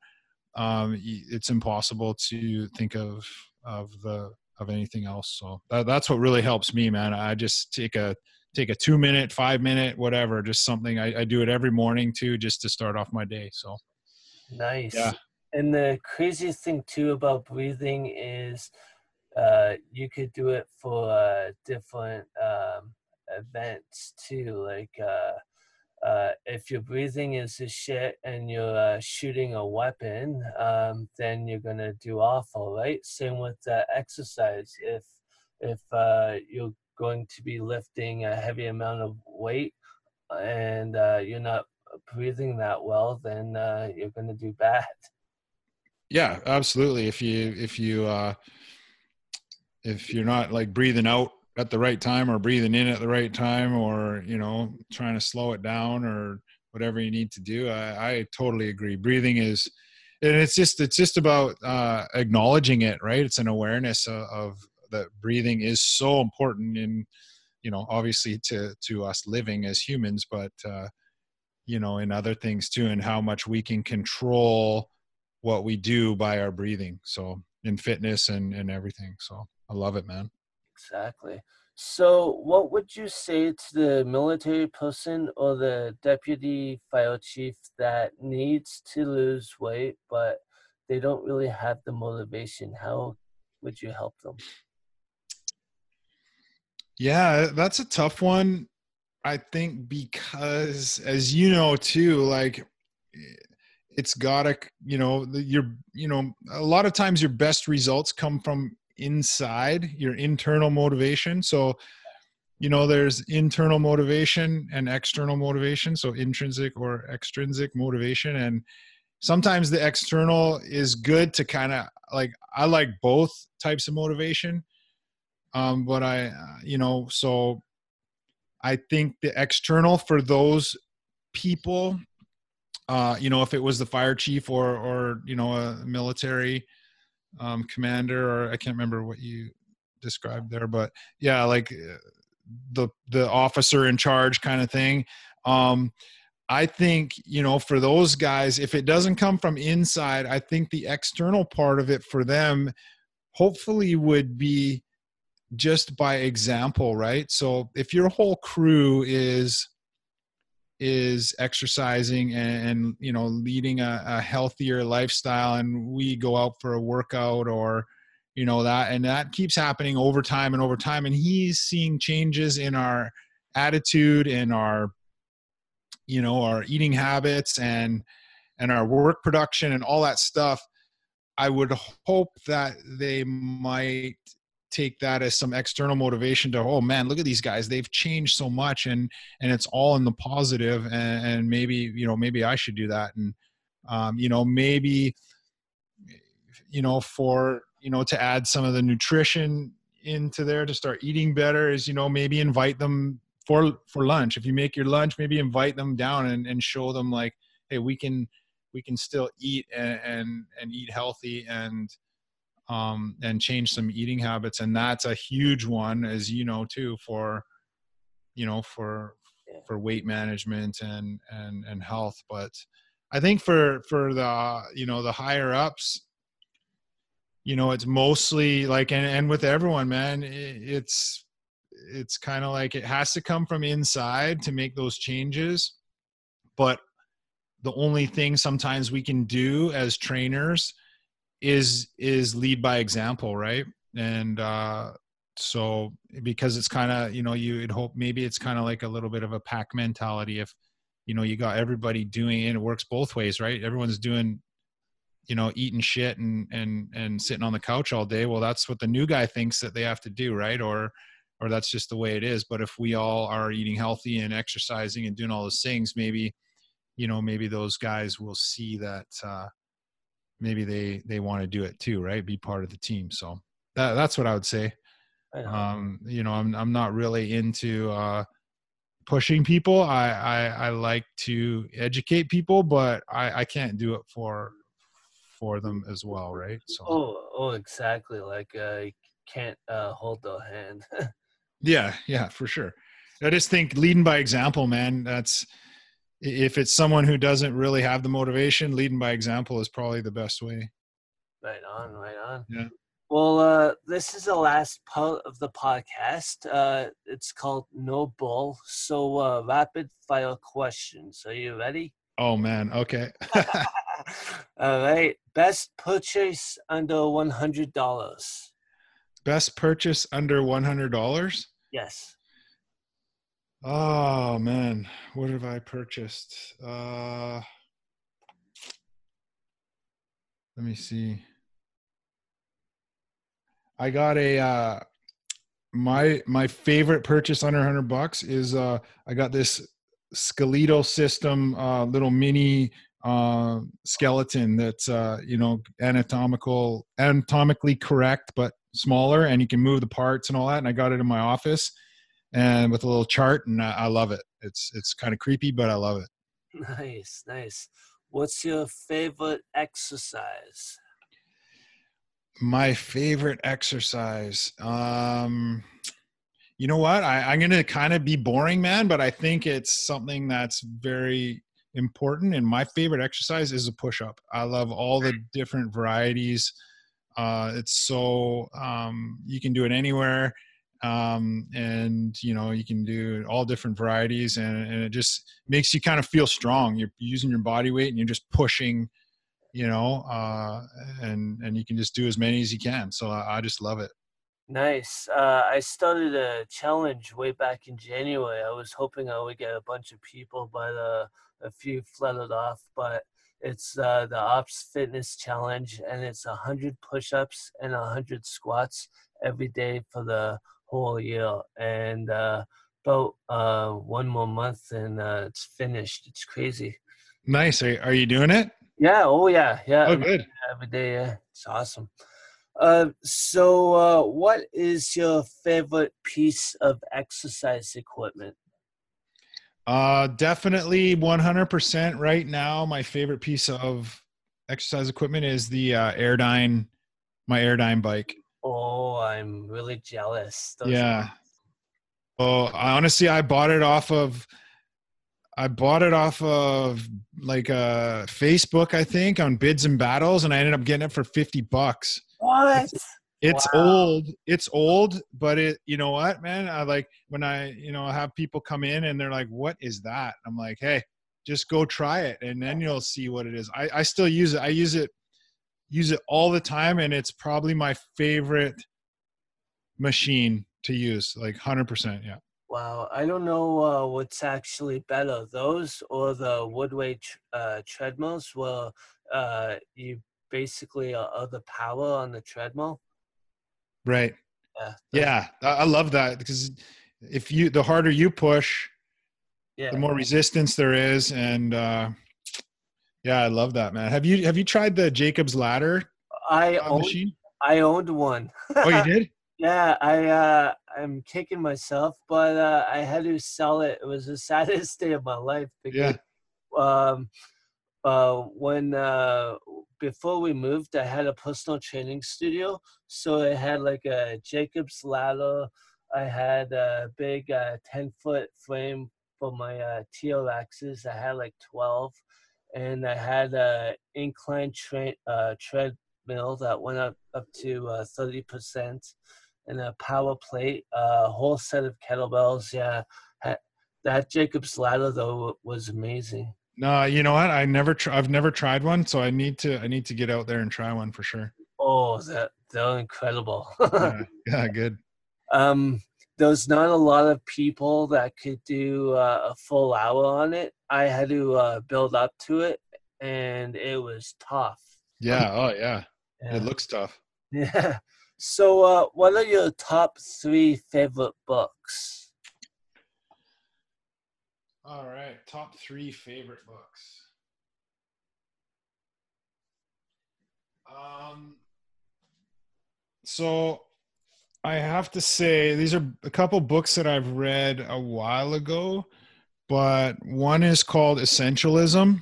um it's impossible to think of of the of anything else. So that, that's what really helps me man. I just take a take a two minute, five minute, whatever, just something. I, I do it every morning too, just to start off my day. So nice. Yeah. And the craziest thing too about breathing is uh, you could do it for uh, different um, events too. Like uh, uh, if your breathing is a shit and you're uh, shooting a weapon, um, then you're gonna do awful, right? Same with uh, exercise. If if uh, you're going to be lifting a heavy amount of weight and uh, you're not breathing that well, then uh, you're going to do bad. Yeah, absolutely. If you if you uh, if you're not like breathing out at the right time or breathing in at the right time or you know trying to slow it down or whatever you need to do, I, I totally agree. Breathing is and it's just it's just about uh, acknowledging it right it's an awareness of, of that breathing is so important in you know obviously to to us living as humans but uh you know in other things too and how much we can control what we do by our breathing. So in fitness and and everything. So i love it man. Exactly. So what would you say to the military person or the deputy fire chief that needs to lose weight but they don't really have the motivation? How would you help them yeah, that's a tough one. I think because, as you know, too, like it's gotta, you know, your, you know, a lot of times your best results come from inside your internal motivation. So, you know, there's internal motivation and external motivation. So, intrinsic or extrinsic motivation. And sometimes the external is good to kind of like, I like both types of motivation um, but I, uh, you know, so I think the external for those people, uh, you know, if it was the fire chief or, or, you know, a military um, commander, or I can't remember what you described there, but yeah, like uh, the, the officer in charge kind of thing. Um, I think, you know, for those guys, if it doesn't come from inside, I think the external part of it for them hopefully would be just by example right? So if your whole crew is is exercising and, and you know leading a, a, healthier lifestyle and we go out for a workout or you know that and that keeps happening over time and over time and he's seeing changes in our attitude and our you know our eating habits and and our work production and all that stuff i would hope that they might take that as some external motivation to oh man look at these guys they've changed so much and and it's all in the positive and, and maybe you know maybe i should do that and um, you know maybe you know for you know to add some of the nutrition into there to start eating better is you know maybe invite them for for lunch. If you make your lunch, maybe invite them down and, and show them like, hey, we can we can still eat and and, and eat healthy and um, and change some eating habits. And that's a huge one, as you know too, for you know for for weight management and and and health. But I think for for the you know the higher ups, you know, it's mostly like and and with everyone, man, it's it's kind of like it has to come from inside to make those changes but the only thing sometimes we can do as trainers is is lead by example right? And uh so because it's kind of you know you would hope maybe it's kind of like a little bit of a pack mentality if you know you got everybody doing it it works both ways right? Everyone's doing you know eating shit and and and sitting on the couch all day. Well that's what the new guy thinks that they have to do right? Or or that's just the way it is. But if we all are eating healthy and exercising and doing all those things maybe you know maybe those guys will see that uh maybe they they want to do it too right? Be part of the team so that that's what i would say. Um you know i'm i'm not really into uh pushing people. I i, I like to educate people but i i can't do it for for them as well right? So oh oh exactly like uh can't uh hold the hand. Yeah, yeah, for sure. I just think leading by example, man. That's if it's someone who doesn't really have the motivation, leading by example is probably the best way. Right on, right on. Yeah. Well, uh, this is the last part of the podcast. Uh, it's called No Bull. So, uh, rapid fire questions. Are you ready? Oh man. Okay. All right. Best purchase under one hundred dollars. Best purchase under one hundred dollars. Yes. Oh man, what have I purchased? Uh, let me see. I got a uh, my my favorite purchase under 100 bucks is uh I got this skeletal system uh little mini uh skeleton that's uh you know anatomical anatomically correct but smaller and you can move the parts and all that. And I got it in my office and with a little chart and I, I love it. It's, it's kind of creepy, but I love it. Nice. Nice. What's your favorite exercise? My favorite exercise. Um, you know what? I, I'm going to kind of be boring, man, but I think it's something that's very important. And my favorite exercise is a push up. I love all the different varieties uh, it's so um, you can do it anywhere, um, and you know you can do all different varieties, and, and it just makes you kind of feel strong. You're using your body weight, and you're just pushing, you know, uh, and and you can just do as many as you can. So I, I just love it. Nice. Uh, I started a challenge way back in January. I was hoping I would get a bunch of people, but uh, a few flooded off. But it's uh, the Ops Fitness Challenge, and it's a hundred push-ups and a hundred squats every day for the whole year. And uh, about uh, one more month, and uh, it's finished. It's crazy. Nice. Are, are you doing it? Yeah. Oh, yeah. Yeah. Oh, good. Every day. Yeah. It's awesome. Uh, so, uh, what is your favorite piece of exercise equipment? Uh, definitely 100% right now. My favorite piece of exercise equipment is the uh, Airdyne, my Airdyne bike. Oh, I'm really jealous. Those yeah. Oh, honestly, I bought it off of, I bought it off of like uh Facebook, I think, on bids and battles, and I ended up getting it for 50 bucks. What? it's wow. old it's old but it you know what man i like when i you know have people come in and they're like what is that i'm like hey just go try it and then you'll see what it is i i still use it i use it use it all the time and it's probably my favorite machine to use like 100% yeah wow i don't know uh, what's actually better those or the woodway uh, treadmills where uh, you basically are the power on the treadmill Right. Yeah. Yeah. I love that because if you, the harder you push, yeah. the more resistance there is. And, uh, yeah, I love that, man. Have you, have you tried the Jacob's ladder I uh, owned, machine? I owned one. oh, you did? Yeah. I, uh, I'm kicking myself, but uh, I had to sell it. It was the saddest day of my life because yeah. um, uh, when uh, before we moved, I had a personal training studio, so I had like a Jacob's ladder. I had a big uh, ten foot frame for my uh, TRXs. I had like twelve, and I had a incline tra- uh, treadmill that went up up to uh, thirty percent and a power plate, a whole set of kettlebells. Yeah, that Jacob's ladder though was amazing. No, you know what? I never, tr- I've never tried one, so I need to, I need to get out there and try one for sure. Oh, that they're incredible. yeah, yeah, good. Um, there's not a lot of people that could do uh, a full hour on it. I had to uh, build up to it, and it was tough. Yeah. Oh, yeah. yeah. It looks tough. Yeah. So, uh, what are your top three favorite books? All right, top three favorite books. Um, so I have to say these are a couple books that I've read a while ago, but one is called Essentialism,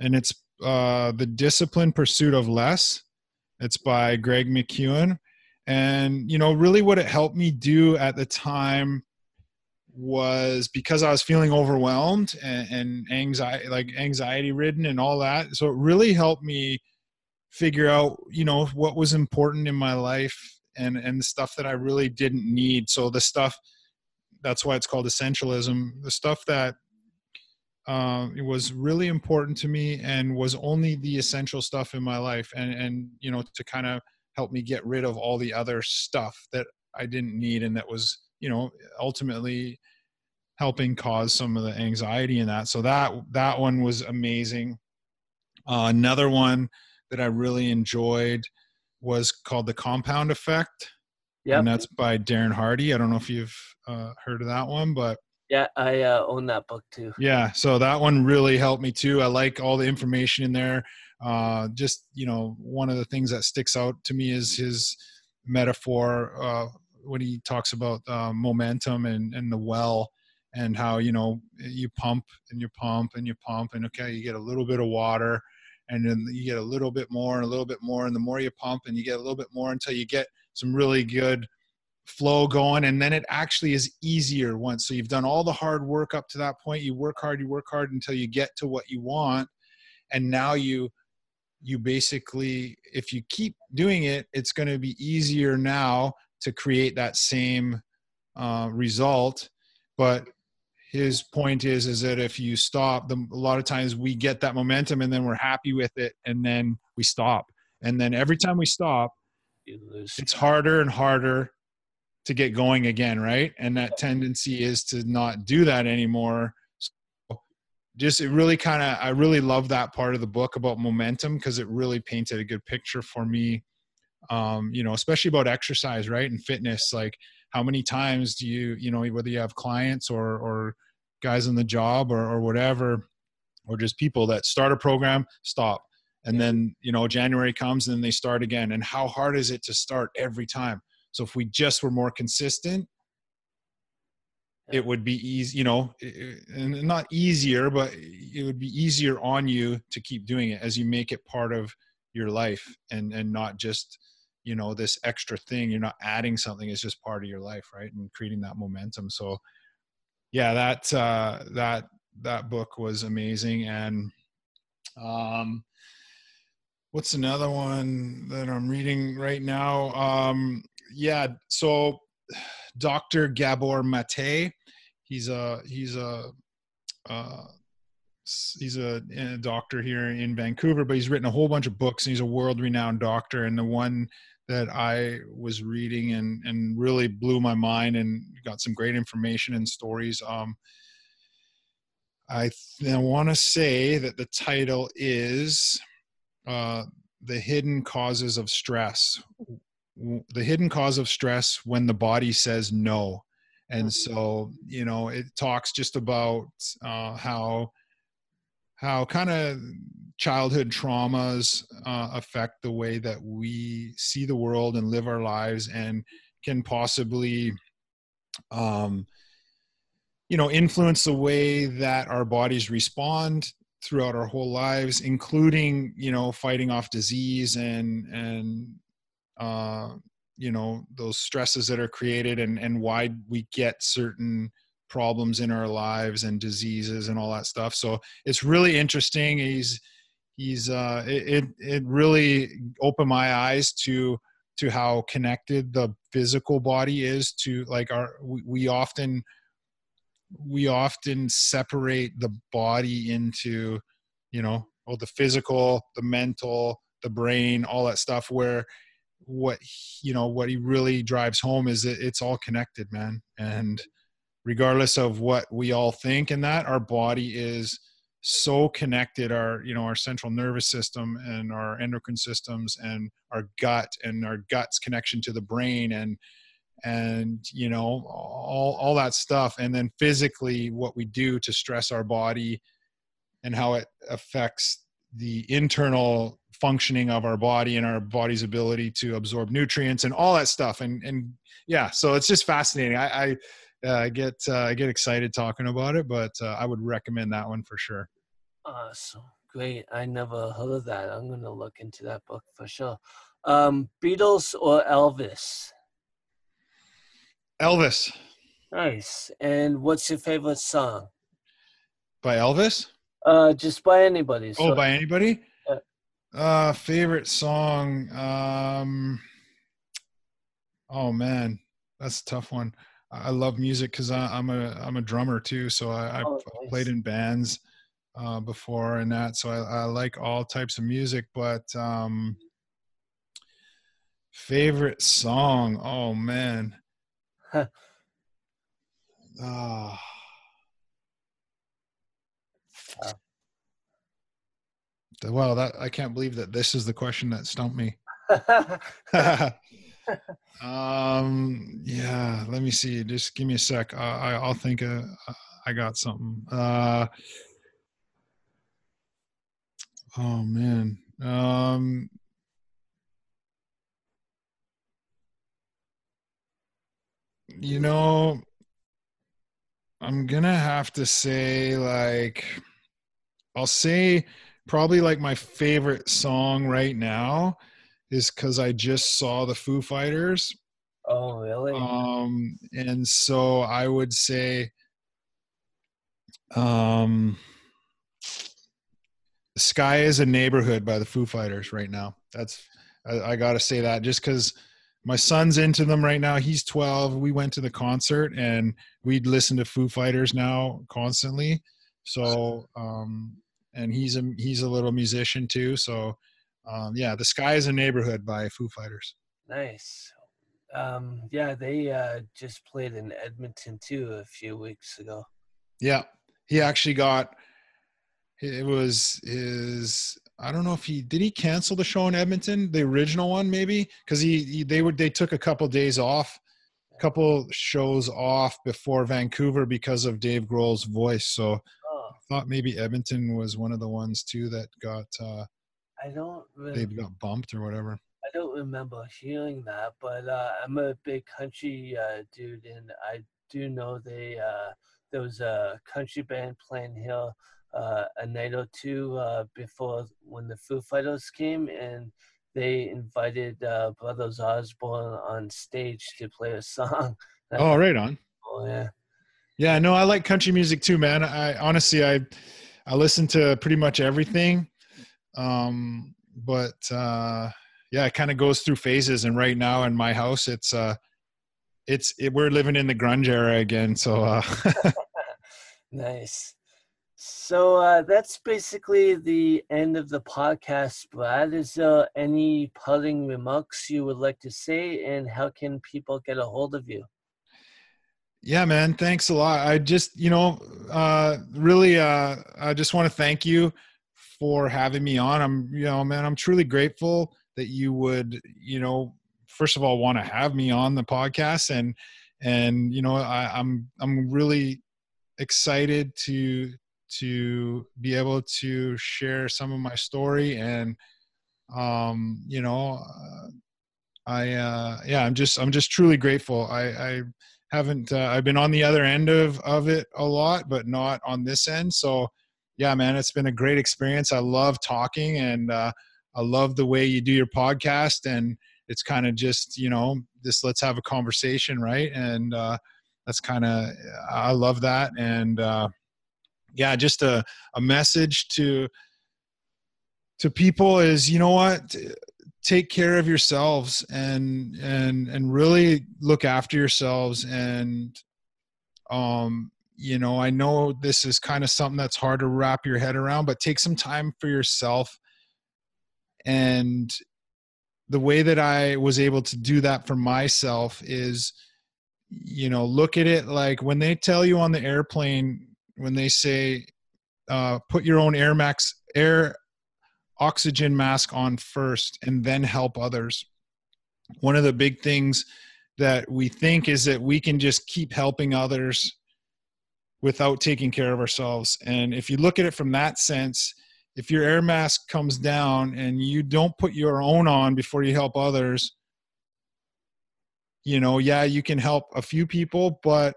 and it's uh, the disciplined pursuit of less. It's by Greg McKeown and, you know, really what it helped me do at the time was because I was feeling overwhelmed and, and anxiety, like anxiety ridden and all that. So it really helped me figure out, you know, what was important in my life and, and the stuff that I really didn't need. So the stuff, that's why it's called essentialism. The stuff that uh, it was really important to me and was only the essential stuff in my life and and you know to kind of help me get rid of all the other stuff that I didn't need and that was, you know, ultimately helping cause some of the anxiety in that. So that that one was amazing. Uh, another one that I really enjoyed was called The Compound Effect. Yeah. And that's by Darren Hardy. I don't know if you've uh, heard of that one, but yeah, I uh, own that book too. Yeah, so that one really helped me too. I like all the information in there uh, just you know one of the things that sticks out to me is his metaphor uh, when he talks about uh, momentum and, and the well and how you know you pump and you pump and you pump and okay you get a little bit of water and then you get a little bit more and a little bit more and the more you pump and you get a little bit more until you get some really good flow going and then it actually is easier once. So you've done all the hard work up to that point. You work hard you work hard until you get to what you want and now you you basically if you keep doing it it's going to be easier now to create that same uh, result. But his point is is that if you stop the, a lot of times we get that momentum and then we're happy with it and then we stop. And then every time we stop it's harder and harder to get going again right? And that tendency is to not do that anymore. So just it really kind of i really love that part of the book about momentum because it really painted a good picture for me. Um, you know especially about exercise right and fitness like how many times do you you know whether you have clients or or guys on the job or, or whatever or just people that start a program stop. And then you know january comes and then they start again. And how hard is it to start every time? So if we just were more consistent it would be easy you know and not easier but it would be easier on you to keep doing it as you make it part of your life and and not just you know this extra thing you're not adding something it's just part of your life right and creating that momentum so yeah that uh that that book was amazing and um what's another one that i'm reading right now um yeah so dr Gabor Maté he's a he's a uh, he's a, a, doctor here in Vancouver, but he's written a whole bunch of books and he's a world renowned doctor. And the one that I was reading and and really blew my mind and got some great information and stories. Um, I, th- I want to say that the title is uh, "The Hidden Causes of Stress." The hidden cause of stress when the body says no and mm-hmm. so you know it talks just about uh, how how kind of childhood traumas uh, affect the way that we see the world and live our lives and can possibly um, you know influence the way that our bodies respond throughout our whole lives including you know fighting off disease and and uh, you know those stresses that are created and and why we get certain problems in our lives and diseases and all that stuff. So it's really interesting. He's he's uh it it really opened my eyes to to how connected the physical body is to like our we, often we often separate the body into you know oh the physical the mental the brain all that stuff where what you know what he really drives home is that it's all connected man. And regardless of what we all think and that our body is so connected our you know our central nervous system and our endocrine systems and our gut and our gut's connection to the brain and and you know all all that stuff. And then physically what we do to stress our body and how it affects the internal functioning of our body and our body's ability to absorb nutrients and all that stuff. And and yeah so it's just fascinating. I i uh, get uh, get excited talking about it but uh, i would recommend that one for sure. Awesome. Great. I never heard of that. I'm gonna look into that book for sure. Um beatles or elvis? Elvis. Nice. And what's your favorite song? By elvis? Uh just by anybody oh, so, oh by anybody? Uh, favorite song. Um, oh man, that's a tough one. I love music because I'm a I'm a drummer too, so I, oh, nice. played in bands uh, before and that. So I, I, like all types of music, but um, favorite song. Oh man. Ah. uh. Well, that I can't believe that this is the question that stumped me. um, yeah, let me see. Just give me a sec. I, I will think. Uh, I got something. Uh, oh man. Um, you know, I'm gonna have to say like, I'll say probably like my favorite song right now is because I just saw the Foo Fighters. Oh, really? Um, and so I would say, um, Sky Is a Neighborhood" by the Foo Fighters right now. That's I, I got to say that just because my son's into them right now. He's 12. We went to the concert and we'd listen to Foo Fighters now constantly. So um, and he's a he's a little musician too. So um, yeah, the sky is a neighborhood by Foo Fighters. Nice. Um, yeah, they uh, just played in Edmonton too a few weeks ago. Yeah, he actually got. It was his. I don't know if he did he cancel the show in Edmonton, the original one, maybe because he, he they would they took a couple days off, a couple shows off before Vancouver because of Dave Grohl's voice. So I thought maybe Edmonton was one of the ones too that got. Uh, I don't. Really, they got bumped or whatever. I don't remember hearing that, but uh, I'm a big country uh, dude, and I do know they uh, there was a country band playing here uh, a night or two uh, before when the Foo Fighters came, and they invited uh, Brothers Osborne on stage to play a song. oh, right on. Oh yeah. Yeah, no, I like country music too, man. I honestly, I, I listen to pretty much everything. Um, but, uh, yeah, it kind of goes through phases. And right now in my house, it's, uh, it's, it, we're living in the grunge era again. So, uh, nice. So uh, that's basically the end of the podcast, Brad. Is there any parting remarks you would like to say, and how can people get a hold of you? Yeah, man. Thanks a lot. I just, you know, uh, really, uh, I just want to thank you for having me on. I'm, you know, man, I'm truly grateful that you would, you know, first of all, want to have me on the podcast, and and you know, I, I'm I'm really excited to to be able to share some of my story and um you know uh, i uh yeah i'm just i'm just truly grateful i i haven't uh, I've been on the other end of of it a lot, but not on this end. So yeah, man, it's been a great experience. I love talking and uh, I love the way you do your podcast and it's kind of just, you know, just let's have a conversation, right? And uh, that's kind of I love that and uh, yeah, just a a message to to people is you know what take care of yourselves and and and really look after yourselves and um you know i know this is kind of something that's hard to wrap your head around but take some time for yourself and the way that i was able to do that for myself is you know look at it like when they tell you on the airplane when they say uh, put your own air max air oxygen mask on first and then help others. One of the big things that we think is that we can just keep helping others without taking care of ourselves. And if you look at it from that sense, if your air mask comes down and you don't put your own on before you help others, you know, yeah, you can help a few people, but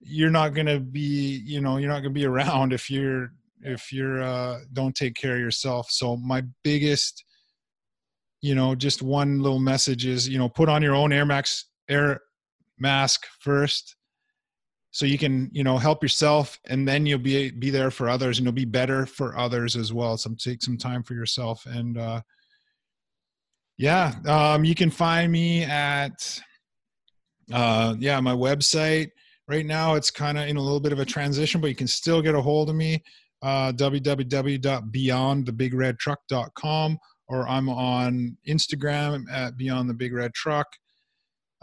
you're not going to be, you know, you're not going to be around if you're if you're uh, don't take care of yourself. So my biggest, you know, just one little message is, you know, put on your own Air Max Air mask first, so you can, you know, help yourself, and then you'll be be there for others, and you'll be better for others as well. So take some time for yourself, and uh, yeah, um, you can find me at uh, yeah my website right now it's kind of in a little bit of a transition but you can still get a hold of me uh, www.beyondthebigredtruck.com, or I'm on Instagram at Beyond the Big Red Truck.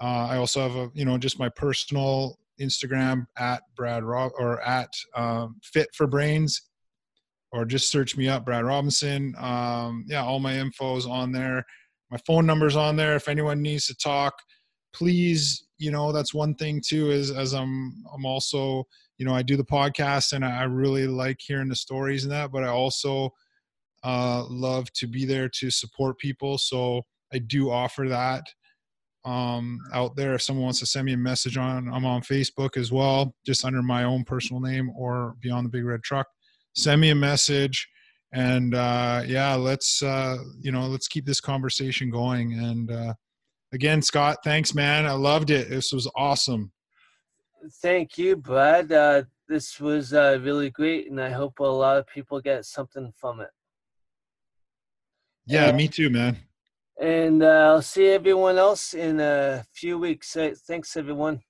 Uh, I also have a, you know, just my personal Instagram at Brad Rob or at um, Fit for Brains, or just search me up, Brad Robinson. Um, yeah, all my info is on there. My phone number's on there. If anyone needs to talk, please, you know, that's one thing too. Is as I'm, I'm also you know, I do the podcast and I really like hearing the stories and that, but I also uh, love to be there to support people. So I do offer that um, out there. If someone wants to send me a message on, I'm on Facebook as well, just under my own personal name or Beyond the Big Red Truck. Send me a message, and uh, yeah, let's uh, you know let's keep this conversation going. And uh, again, Scott, thanks, man. I loved it. This was awesome. Thank you, Brad. Uh, this was uh, really great, and I hope a lot of people get something from it. Yeah, and, me too, man. And uh, I'll see everyone else in a few weeks. Thanks, everyone.